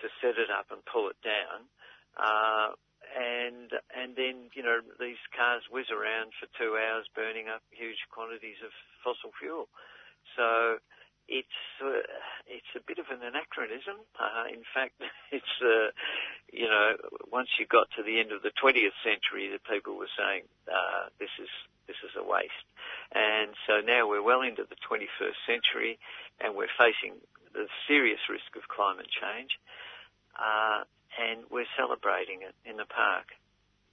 to set it up and pull it down, uh, and and then you know these cars whiz around for two hours burning up huge quantities of fossil fuel, so it's uh, it's a bit of an anachronism. Uh, in fact, it's uh, you know once you got to the end of the 20th century, the people were saying uh, this is this is a waste, And so now we're well into the 21st century and we're facing the serious risk of climate change. Uh, and we're celebrating it in the park.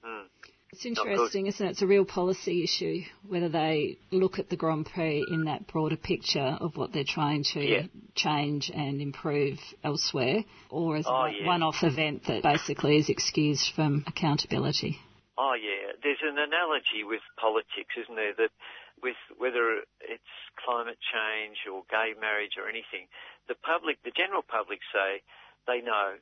Mm. It's interesting, isn't it? It's a real policy issue whether they look at the Grand Prix in that broader picture of what they're trying to Yeah. change and improve elsewhere, or as Oh, a yeah. one-off event that basically is excused from accountability. Oh yeah, there's an analogy with politics, isn't there? That with whether it's climate change or gay marriage or anything, the public, the general public say they know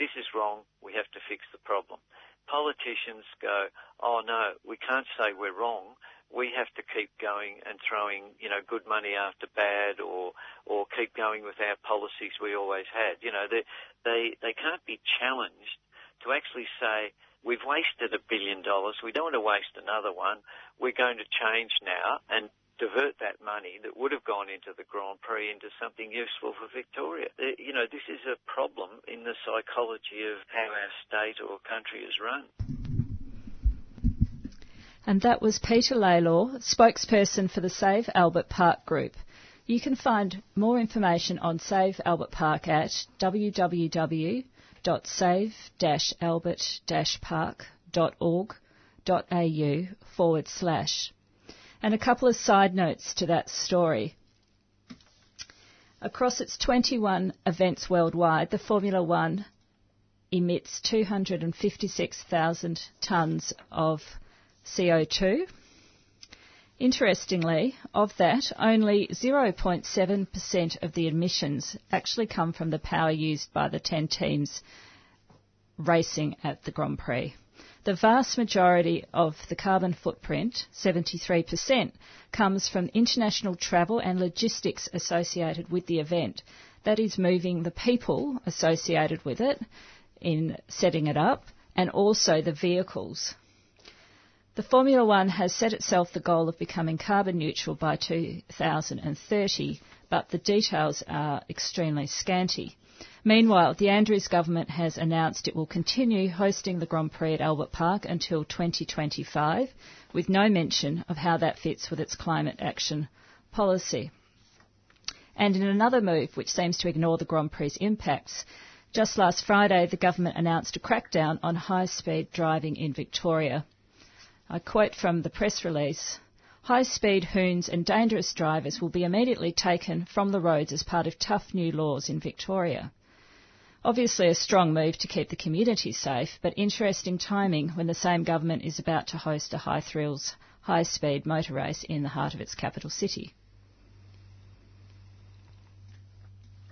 this is wrong. We have to fix the problem. Politicians go, oh no, we can't say we're wrong. We have to keep going and throwing, you know, good money after bad, or or keep going with our policies we always had. You know, they they they can't be challenged to actually say we've wasted a billion dollars. We don't want to waste another one. We're going to change now and divert that money that would have gone into the Grand Prix into something useful for Victoria. Uh, You know, this is a problem in the psychology of how our state or country is run. And that was Peter Laylaw, spokesperson for the Save Albert Park Group. You can find more information on Save Albert Park at www.save-albert-park.org.au forward slash. And a couple of side notes to that story. Across its 21 events worldwide, the Formula One emits 256,000 tonnes of CO2. Interestingly, of that, only 0.7% of the emissions actually come from the power used by the 10 teams racing at the Grand Prix. The vast majority of the carbon footprint, 73%, comes from international travel and logistics associated with the event. That is moving the people associated with it in setting it up and also the vehicles. The Formula One has set itself the goal of becoming carbon neutral by 2030, but the details are extremely scanty. Meanwhile, the Andrews government has announced it will continue hosting the Grand Prix at Albert Park until 2025, with no mention of how that fits with its climate action policy. And in another move which seems to ignore the Grand Prix's impacts, just last Friday the government announced a crackdown on high speed driving in Victoria. I quote from the press release High speed hoons and dangerous drivers will be immediately taken from the roads as part of tough new laws in Victoria. Obviously, a strong move to keep the community safe, but interesting timing when the same government is about to host a high thrills, high speed motor race in the heart of its capital city.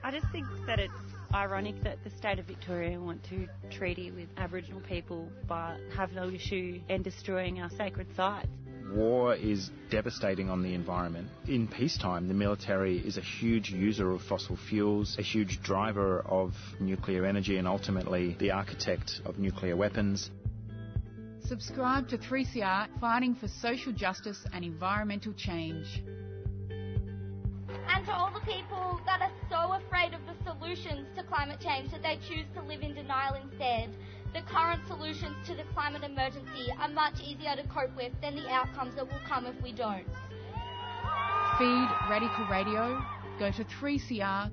I just think that it's ironic that the state of Victoria want to treaty with Aboriginal people but have no issue in destroying our sacred sites. War is devastating on the environment. In peacetime, the military is a huge user of fossil fuels, a huge driver of nuclear energy, and ultimately the architect of nuclear weapons. Subscribe to 3CR Fighting for Social Justice and Environmental Change. And to all the people that are so afraid of the solutions to climate change that they choose to live in denial instead, the current solutions to the climate emergency are much easier to cope with than the outcomes that will come if we don't. Feed Radical Radio. Go to 3cr.org.au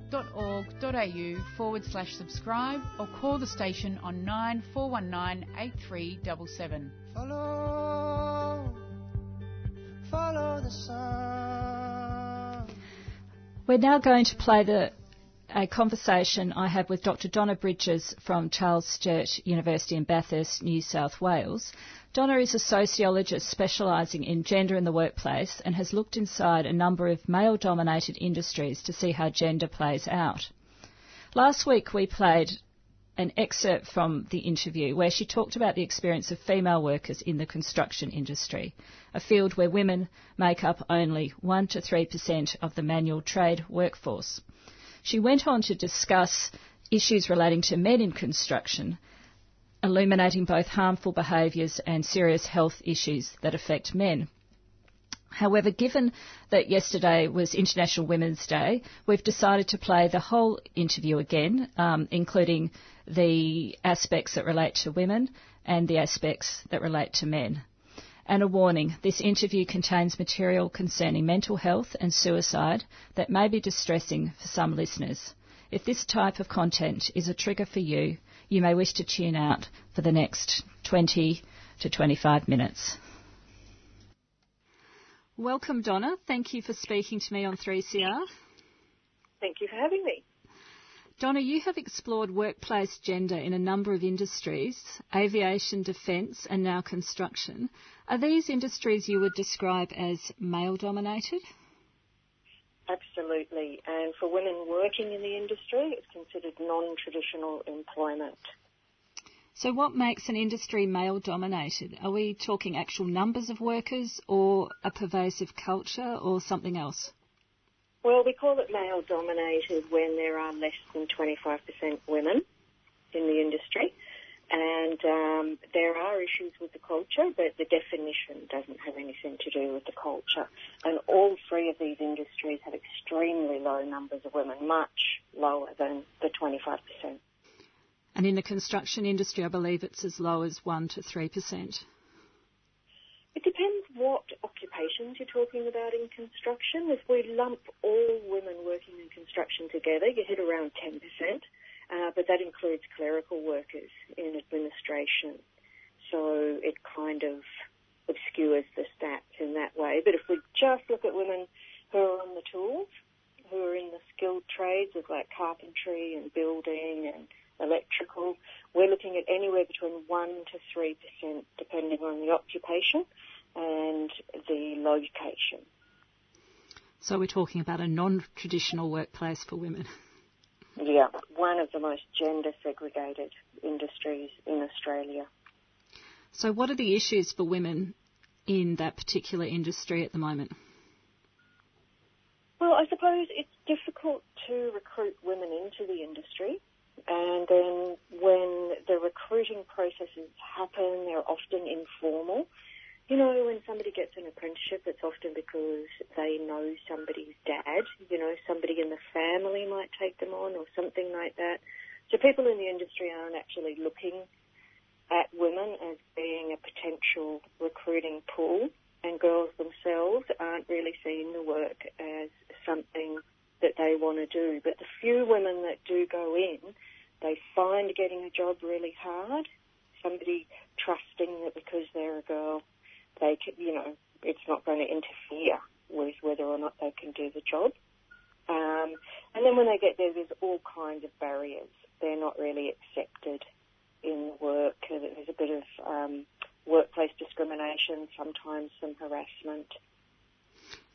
forward slash subscribe or call the station on 9419 8377. Follow, follow the sun. We're now going to play the a conversation I had with Dr. Donna Bridges from Charles Sturt University in Bathurst, New South Wales. Donna is a sociologist specialising in gender in the workplace and has looked inside a number of male dominated industries to see how gender plays out. Last week we played an excerpt from the interview where she talked about the experience of female workers in the construction industry, a field where women make up only 1 to 3% of the manual trade workforce. She went on to discuss issues relating to men in construction, illuminating both harmful behaviours and serious health issues that affect men. However, given that yesterday was International Women's Day, we've decided to play the whole interview again, um, including the aspects that relate to women and the aspects that relate to men. And a warning this interview contains material concerning mental health and suicide that may be distressing for some listeners. If this type of content is a trigger for you, you may wish to tune out for the next 20 to 25 minutes. Welcome, Donna. Thank you for speaking to me on 3CR. Thank you for having me. Donna, you have explored workplace gender in a number of industries aviation, defence, and now construction. Are these industries you would describe as male dominated? Absolutely. And for women working in the industry, it's considered non traditional employment. So, what makes an industry male dominated? Are we talking actual numbers of workers or a pervasive culture or something else? Well, we call it male dominated when there are less than 25% women in the industry. And um, there are issues with the culture, but the definition doesn't have anything to do with the culture. And all three of these industries have extremely low numbers of women, much lower than the 25%. And in the construction industry, I believe it's as low as 1 to 3%. Occupations you're talking about in construction. If we lump all women working in construction together, you hit around 10%, uh, but that includes clerical workers in administration. So it kind of obscures the stats in that way. But if we just look at women who are on the tools, who are in the skilled trades of like carpentry and building and electrical, we're looking at anywhere between 1 to 3% depending on the occupation and the location. So we're talking about a non-traditional workplace for women. Yeah, one of the most gender segregated industries in Australia. So what are the issues for women in that particular industry at the moment? Well, I suppose it's difficult to recruit women into the industry. And then when the recruiting processes happen, they're often informal. You know, when somebody gets an apprenticeship, it's often because they know somebody's dad. You know, somebody in the family might take them on or something like that. So people in the industry aren't actually looking at women as being a potential recruiting pool, and girls themselves aren't really seeing the work as something that they want to do. But the few women that do go in, they find getting a job really hard. Somebody trusting that because they're a girl, they can, you know, it's not going to interfere with whether or not they can do the job. Um, and then when they get there, there's all kinds of barriers. They're not really accepted in work. There's a bit of um, workplace discrimination, sometimes some harassment.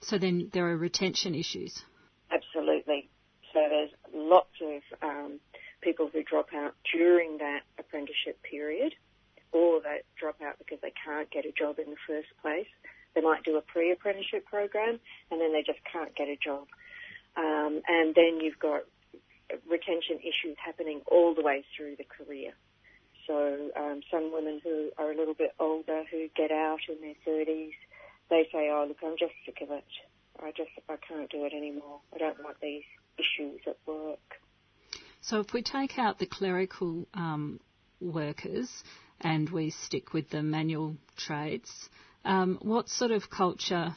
So then there are retention issues. Absolutely. So there's lots of um, people who drop out during that apprenticeship period or they drop out because they can't get a job in the first place. They might do a pre-apprenticeship program and then they just can't get a job. Um, and then you've got retention issues happening all the way through the career. So um, some women who are a little bit older who get out in their 30s, they say, "Oh, look, I'm just sick of it. I just I can't do it anymore. I don't want these issues at work." So if we take out the clerical um, workers and we stick with the manual trades, um, what sort of culture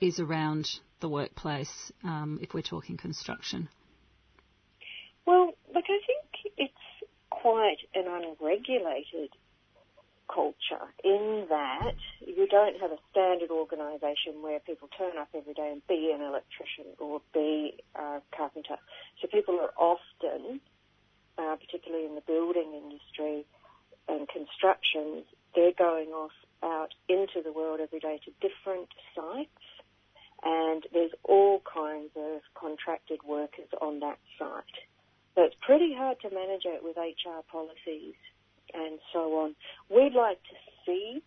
is around the workplace um, if we're talking construction? Well, look, I think it's quite an unregulated culture in that you don't have a standard organisation where people turn up every day and be an electrician or be a carpenter. So people are often, uh, particularly in the building industry and construction, they're going off out into the world every day to different sites and there's all kinds of contracted workers on that site. So it's pretty hard to manage it with HR policies and so on. We'd like to see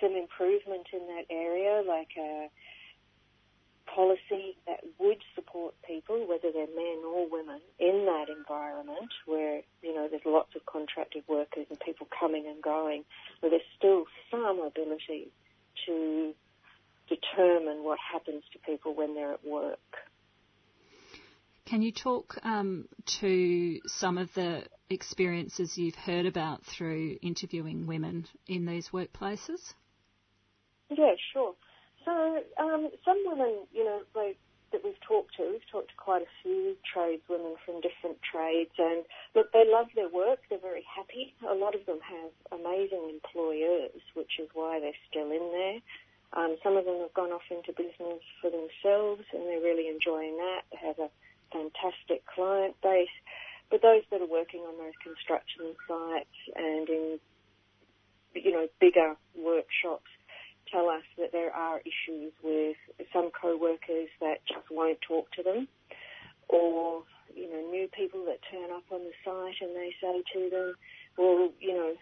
some improvement in that area, like a policy that would support people, whether they're men or women, in that environment where, you know, there's lots of contracted workers and people coming and going, where there's still some ability to determine what happens to people when they're at work. Can you talk um, to some of the experiences you've heard about through interviewing women in these workplaces? Yeah, sure. So um, some women, you know, they, that we've talked to, we've talked to quite a few tradeswomen from different trades, and look, they love their work. They're very happy. A lot of them have amazing employers, which is why they're still in there. Um, some of them have gone off into business for themselves, and they're really enjoying that. They have a fantastic client base. But those that are working on those construction sites and in, you know, bigger workshops tell us that there are issues with some co-workers that just won't talk to them or, you know, new people that turn up on the site and they say to them, well, you know,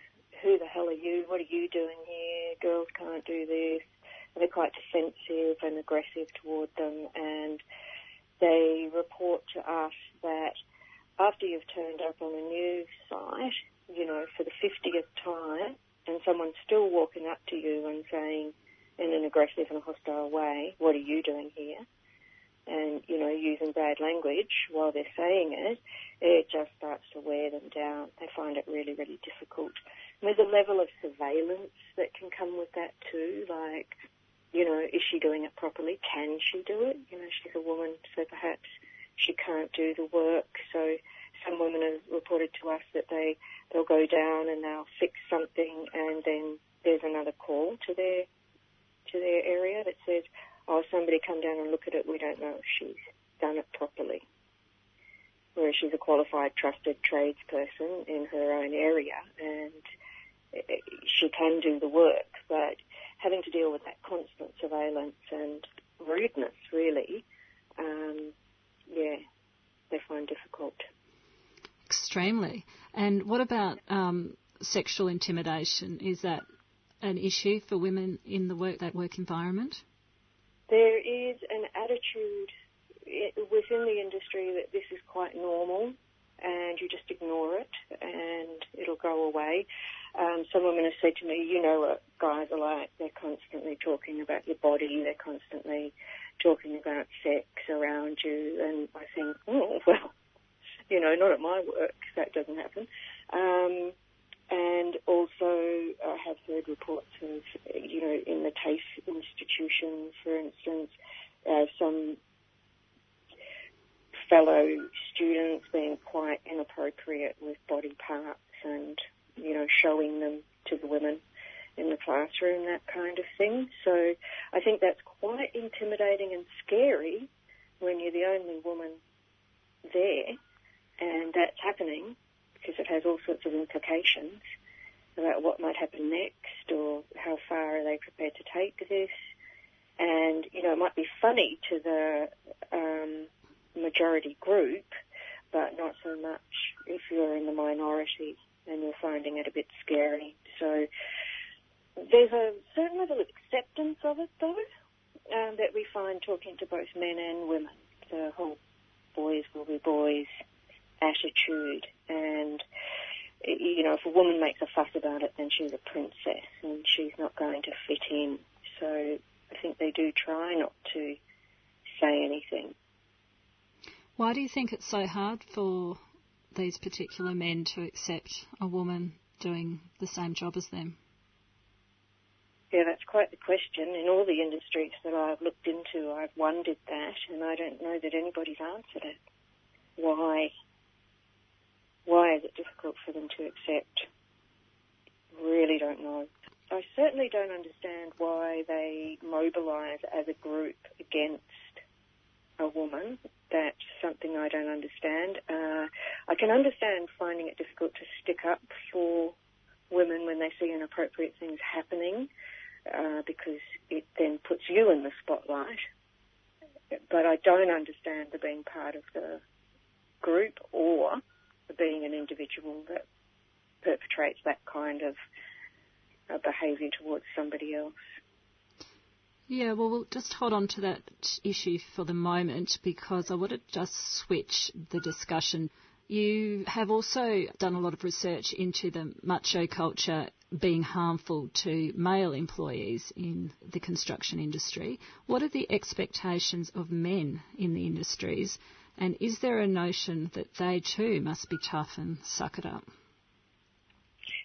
who the hell are you? What are you doing here? Girls can't do this. And they're quite defensive and aggressive toward them and they report to us that after you've turned up on a new site, you know, for the 50th time, and someone's still walking up to you and saying in an aggressive and hostile way, what are you doing here? And, you know, using bad language while they're saying it, it just starts to wear them down. They find it really, really difficult. And there's a level of surveillance that can come with that too, like, you know, is she doing it properly? Can she do it? You know, she's a woman, so perhaps she can't do the work. So some women have reported to us that they they'll go down and they'll fix something, and then there's another call to their to their area that says, "Oh, somebody come down and look at it. We don't know if she's done it properly." Whereas she's a qualified, trusted tradesperson in her own area, and she can do the work, but having to deal with that constant surveillance and rudeness, really, um, yeah, they find difficult. Extremely. And what about um, sexual intimidation? Is that an issue for women in the work that work environment? There is an attitude within the industry that this is quite normal and you just ignore it and it'll go away. Um, some women have said to me, you know what guys are like, they're constantly talking about your body, they're constantly talking about sex around you, and I think, oh, well, you know, not at my work, that doesn't happen. Um, and also, I have heard reports of, you know, in the TAFE institution, for instance, uh, some fellow students being quite inappropriate with body parts and, you know, showing them to the women in the classroom, that kind of thing. So I think that's quite intimidating and scary when you're the only woman there and that's happening because it has all sorts of implications about what might happen next or how far are they prepared to take this. And, you know, it might be funny to the um, majority group, but not so much if you're in the minority and you're finding it a bit scary. So there's a certain level of acceptance of it, though, um, that we find talking to both men and women. The whole boys will be boys attitude. And, you know, if a woman makes a fuss about it, then she's a princess and she's not going to fit in. So I think they do try not to say anything. Why do you think it's so hard for these particular men to accept a woman doing the same job as them? Yeah, that's quite the question. In all the industries that I've looked into, I've wondered that, and I don't know that anybody's answered it. Why? Why is it difficult for them to accept? Really don't know. I certainly don't understand why they mobilise as a group against a woman. That's something I don't understand. Uh, I can understand finding it difficult to stick up for women when they see inappropriate things happening uh, because it then puts you in the spotlight. But I don't understand the being part of the group or being an individual that perpetrates that kind of uh, behaviour towards somebody else. Yeah, well, we'll just hold on to that issue for the moment because I want to just switch the discussion. You have also done a lot of research into the macho culture being harmful to male employees in the construction industry. What are the expectations of men in the industries? And is there a notion that they too must be tough and suck it up?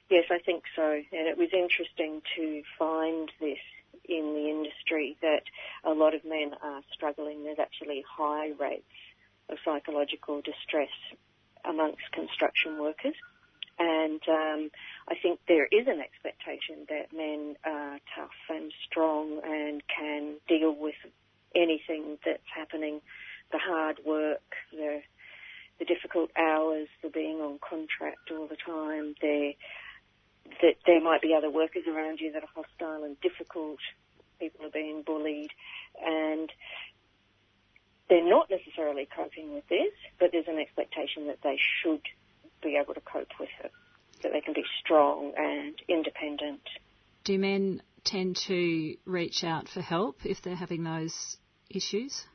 Yes, I think so. And it was interesting to find this in the industry that a lot of men are struggling. There's actually high rates of psychological distress amongst construction workers. And um, I think there is an expectation that men are tough and strong and can deal with anything that's happening, the hard work, the the difficult hours, the being on contract all the time, there that there might be other workers around you that are hostile and difficult. People are being bullied, and they're not necessarily coping with this, but there's an expectation that they should be able to cope with it, that they can be strong and independent. Do men tend to reach out for help if they're having those issues?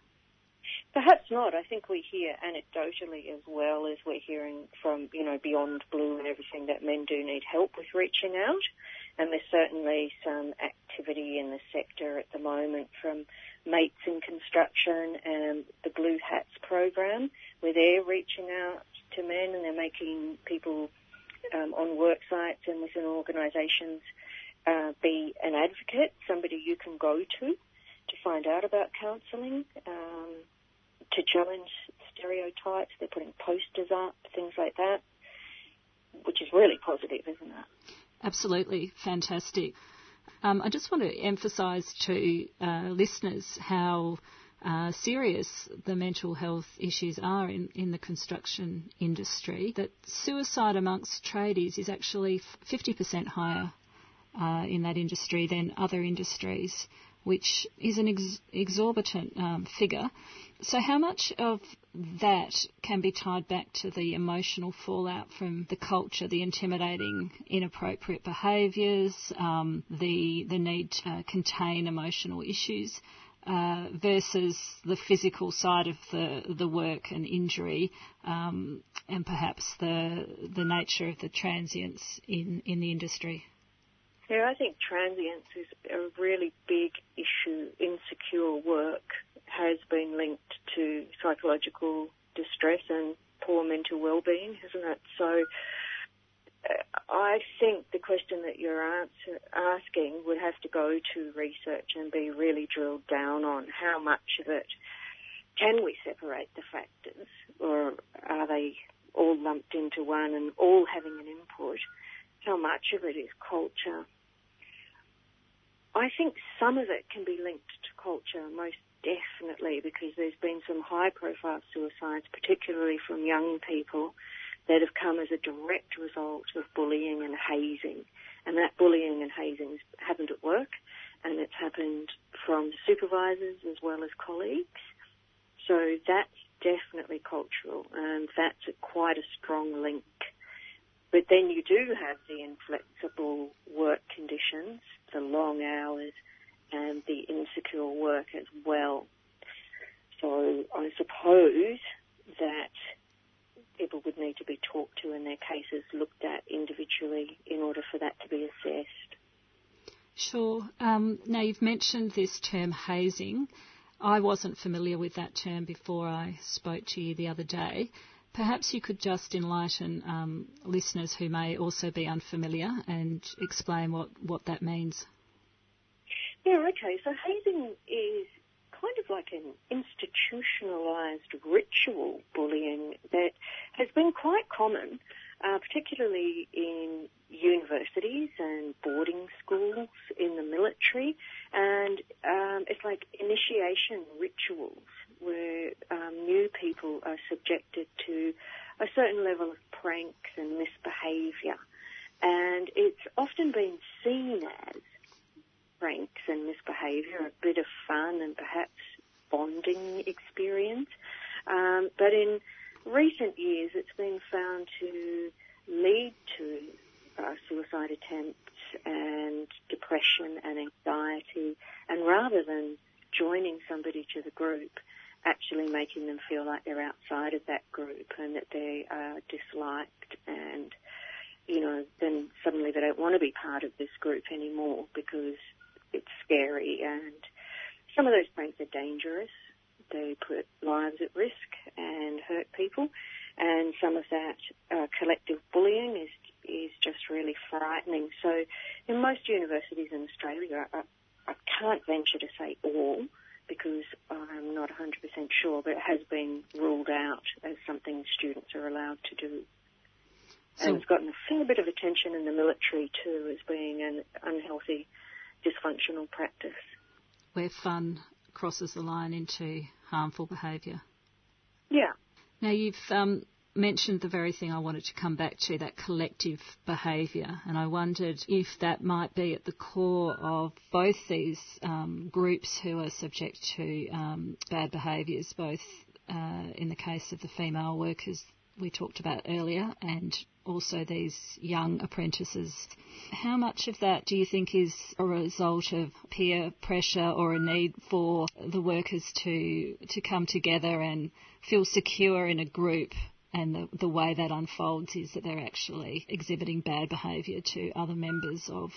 Perhaps not. I think we hear anecdotally as well as we're hearing from, you know, beyond blue and everything that men do need help with reaching out. And there's certainly some activity in the sector at the moment from mates in construction and the Blue Hats program where they're reaching out to men and they're making people um, on work sites and within organisations uh, be an advocate, somebody you can go to to find out about counselling, um, to challenge stereotypes. They're putting posters up, things like that, which is really positive, isn't it? Absolutely fantastic. Um, I just want to emphasise to uh, listeners how uh, serious the mental health issues are in, in the construction industry. That suicide amongst tradies is actually 50% higher uh, in that industry than other industries, which is an ex- exorbitant um, figure. So, how much of that can be tied back to the emotional fallout from the culture, the intimidating, inappropriate behaviours, um, the the need to uh, contain emotional issues, uh, versus the physical side of the the work and injury, um, and perhaps the the nature of the transience in in the industry. Yeah, I think transience is a really big issue. Insecure work has been linked to psychological distress and poor mental well-being, hasn't it? So uh, I think the question that you're answer, asking would have to go to research and be really drilled down on how much of it can we separate the factors or are they all lumped into one and all having an input? How much of it is culture? I think some of it can be linked to culture, most because there's been some high profile suicides, particularly from young people, that have come as a direct result of bullying and hazing. And that bullying and hazing has happened at work and it's happened from supervisors as well as colleagues. So that's definitely cultural and that's a, quite a strong link. But then you do have the inflexible work conditions, the long hours, and the insecure work as well. That people would need to be talked to and their cases looked at individually in order for that to be assessed. Sure. Um, now you've mentioned this term hazing. I wasn't familiar with that term before I spoke to you the other day. Perhaps you could just enlighten um, listeners who may also be unfamiliar and explain what, what that means. Yeah, okay. So hazing is kind of like an institutionalized ritual bullying that has been quite common, uh, particularly in universities and boarding schools, in the military, and um, it's like initiation rituals where um, new people are subjected to a certain level of pranks and misbehaviour. And it's often been seen as pranks and misbehaviour, a bit of fun and perhaps bonding experience. Um, but in recent years, it's been found to lead to uh, suicide attempts and depression and anxiety. And rather than joining somebody to the group, actually making them feel like they're outside of that group and that they are disliked and you know, then suddenly they don't want to be part of this group anymore because it's scary and some of those pranks are dangerous. They put lives at risk and hurt people. And some of that uh, collective bullying is is just really frightening. So, in most universities in Australia are, are can't venture to say all because I'm not 100% sure, but it has been ruled out as something students are allowed to do. So- and it's gotten a fair bit of attention in the military too as being an unhealthy, dysfunctional practice. Where fun crosses the line into harmful behaviour. Yeah. Now, you've um, mentioned the very thing I wanted to come back to that collective behaviour, and I wondered if that might be at the core of both these um, groups who are subject to um, bad behaviours, both uh, in the case of the female workers we talked about earlier and also these young apprentices. How much of that do you think is a result of peer pressure or a need for the workers to to come together and feel secure in a group and the, the way that unfolds is that they're actually exhibiting bad behaviour to other members of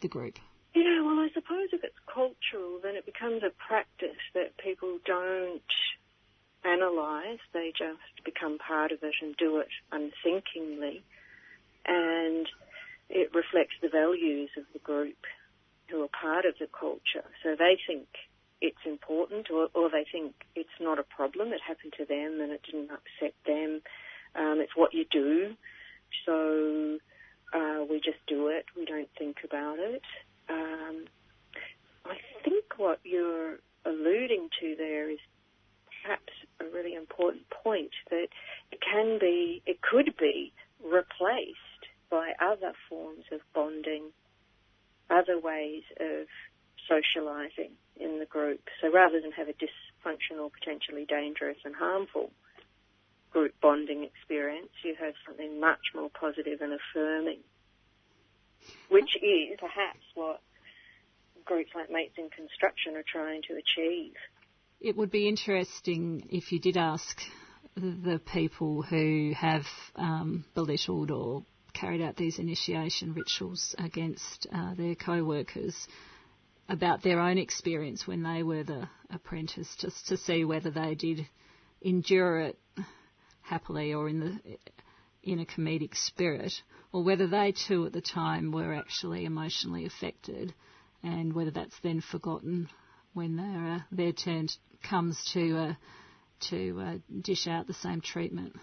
the group? Yeah, well, I suppose if it's cultural, then it becomes a practice that people don't analyse. They just become part of it and do it unthinkingly. And it reflects the values of the group who are part of the culture. So they think it's important or, or they think it's not a problem. It happened to them and it didn't upset them. Um, it's what you do. So uh, we just do it. We don't think about it. Um, I think what you're alluding to there is perhaps a really important point that it can be, it could be replaced by other forms of bonding, other ways of socialising in the group. So rather than have a dysfunctional, potentially dangerous and harmful group bonding experience, you have something much more positive and affirming, which is perhaps what groups like Mates in Construction are trying to achieve. It would be interesting if you did ask the people who have um, belittled or carried out these initiation rituals against uh, their co-workers about their own experience when they were the apprentice, just to see whether they did endure it happily or in the in a comedic spirit, or whether they too at the time were actually emotionally affected, and whether that's then forgotten when their uh, their turn comes to uh, to uh, dish out the same treatment.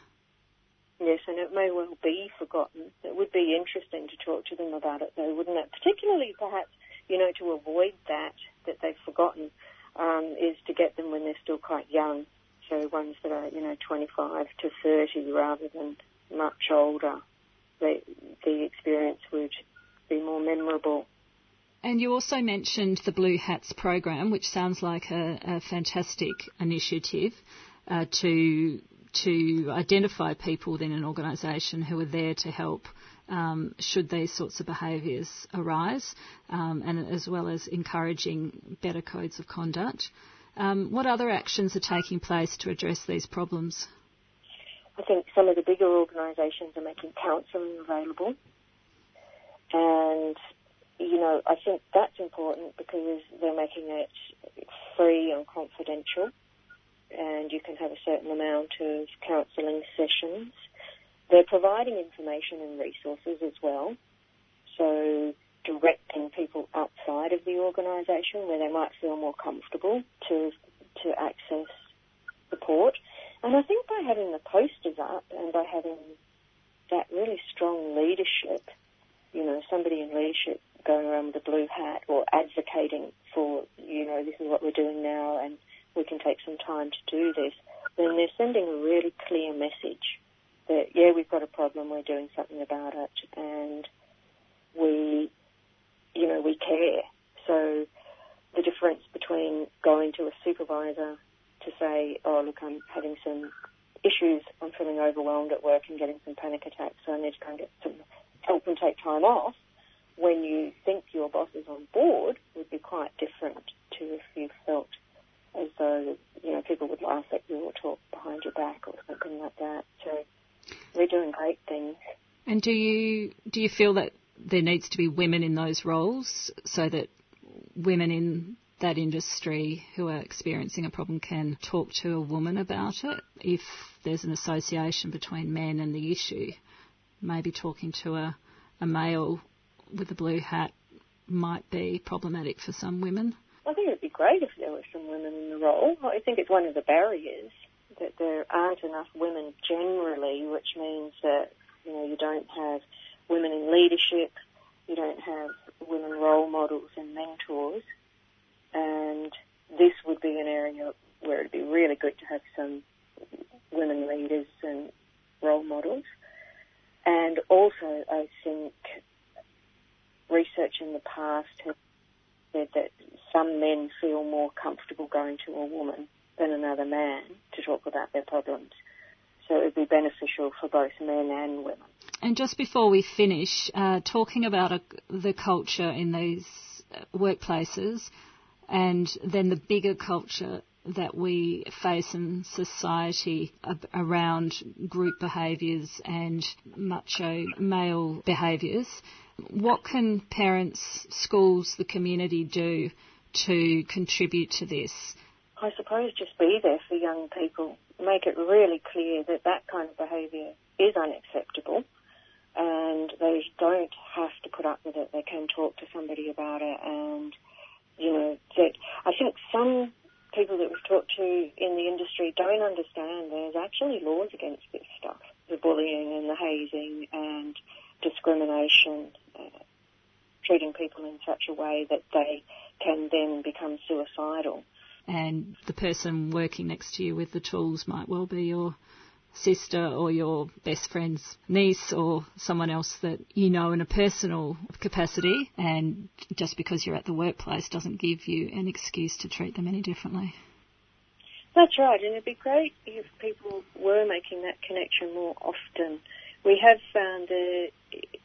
Yes, and it may well be forgotten. It would be interesting to talk to them about it, though, wouldn't it? Particularly, perhaps, you know, to avoid that that they've forgotten, um, is to get them when they're still quite young. So ones that are, you know, 25 to 30 rather than much older. The the experience would be more memorable. And you also mentioned the Blue Hats program, which sounds like a, a fantastic initiative uh, to to identify people within an organisation who are there to help um, should these sorts of behaviours arise, um, and as well as encouraging better codes of conduct. Um, what other actions are taking place to address these problems? I think some of the bigger organisations are making counselling available, and you know I think that's important because they're making it free and confidential, and you can have a certain amount of counselling sessions. They're providing information and resources as well, so directing people outside of the organisation where they might feel more comfortable to to access support. And I think by having the posters up and by having that really strong leadership, you know, somebody in leadership going around with a blue hat or advocating for, you know, this is what we're doing now and we can take some time to do this, then they're sending a really clear message that, yeah, we've got a problem, we're doing something about it, and we, you know, we care. So the difference between going to a supervisor to say, oh, look, I'm having some issues, I'm feeling overwhelmed at work and getting some panic attacks, so I need to go and get some help and take time off, when you think your boss is on board, would be quite different to if you felt as though, you know, people would laugh at you or talk behind your back or something like that. So we're doing great things. And do you do you feel that there needs to be women in those roles so that women in that industry who are experiencing a problem can talk to a woman about it if there's an association between men and the issue. Maybe talking to a, a male with a blue hat might be problematic for some women. I think it'd be great if there were some women in the role. I think it's one of the barriers that there aren't enough women generally, which means that you know you don't have women in leadership, you don't have women role models and mentors, and this would be an area where it'd be really good to have some women leaders and role models. And also, I think research in the past has said that some men feel more comfortable going to a woman than another man to talk about their problems. So it would be beneficial for both men and women. And just before we finish, uh, talking about a, the culture in these workplaces and then the bigger culture that we face in society around group behaviours and macho male behaviours. What can parents, schools, the community do to contribute to this? I suppose just be there for young people. Make it really clear that that kind of behaviour is unacceptable and they don't have to put up with it. They can talk to somebody about it and, you know, that I think some people that we've talked to in the industry don't understand there's actually laws against this stuff, the bullying and the hazing and discrimination, uh, treating people in such a way that they can then become suicidal. And the person working next to you with the tools might well be your sister or your best friend's niece or someone else that you know in a personal capacity and just because you're at the workplace doesn't give you an excuse to treat them any differently. That's right, and it'd be great if people were making that connection more often. We have found that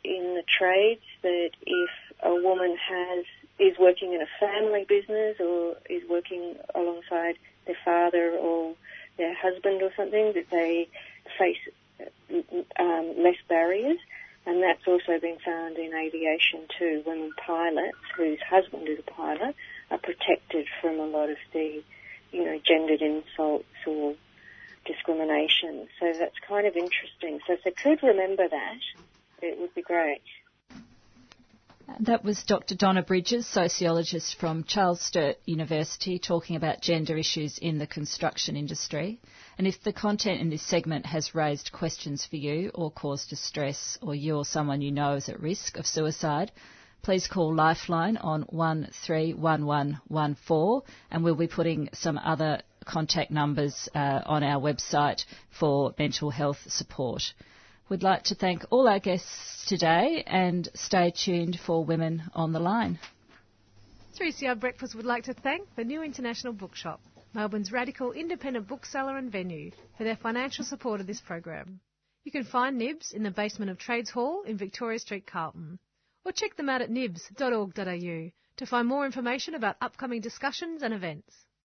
in the trades that if a woman has is working in a family business or is working alongside their father or their husband or something, that they face um, less barriers. And that's also been found in aviation too. Women pilots whose husband is a pilot are protected from a lot of the, you know, gendered insults or discrimination. So that's kind of interesting. So if they could remember that, it would be great. That was Dr. Donna Bridges, sociologist from Charles Sturt University, talking about gender issues in the construction industry. And if the content in this segment has raised questions for you or caused distress, or you or someone you know is at risk of suicide, please call Lifeline on 131114 and we'll be putting some other contact numbers uh, on our website for mental health support. We'd like to thank all our guests today and stay tuned for Women on the Line. 3CR Breakfast would like to thank the New International Bookshop, Melbourne's radical independent bookseller and venue, for their financial support of this program. You can find Nibs in the basement of Trades Hall in Victoria Street, Carlton, or check them out at nibs.org.au to find more information about upcoming discussions and events.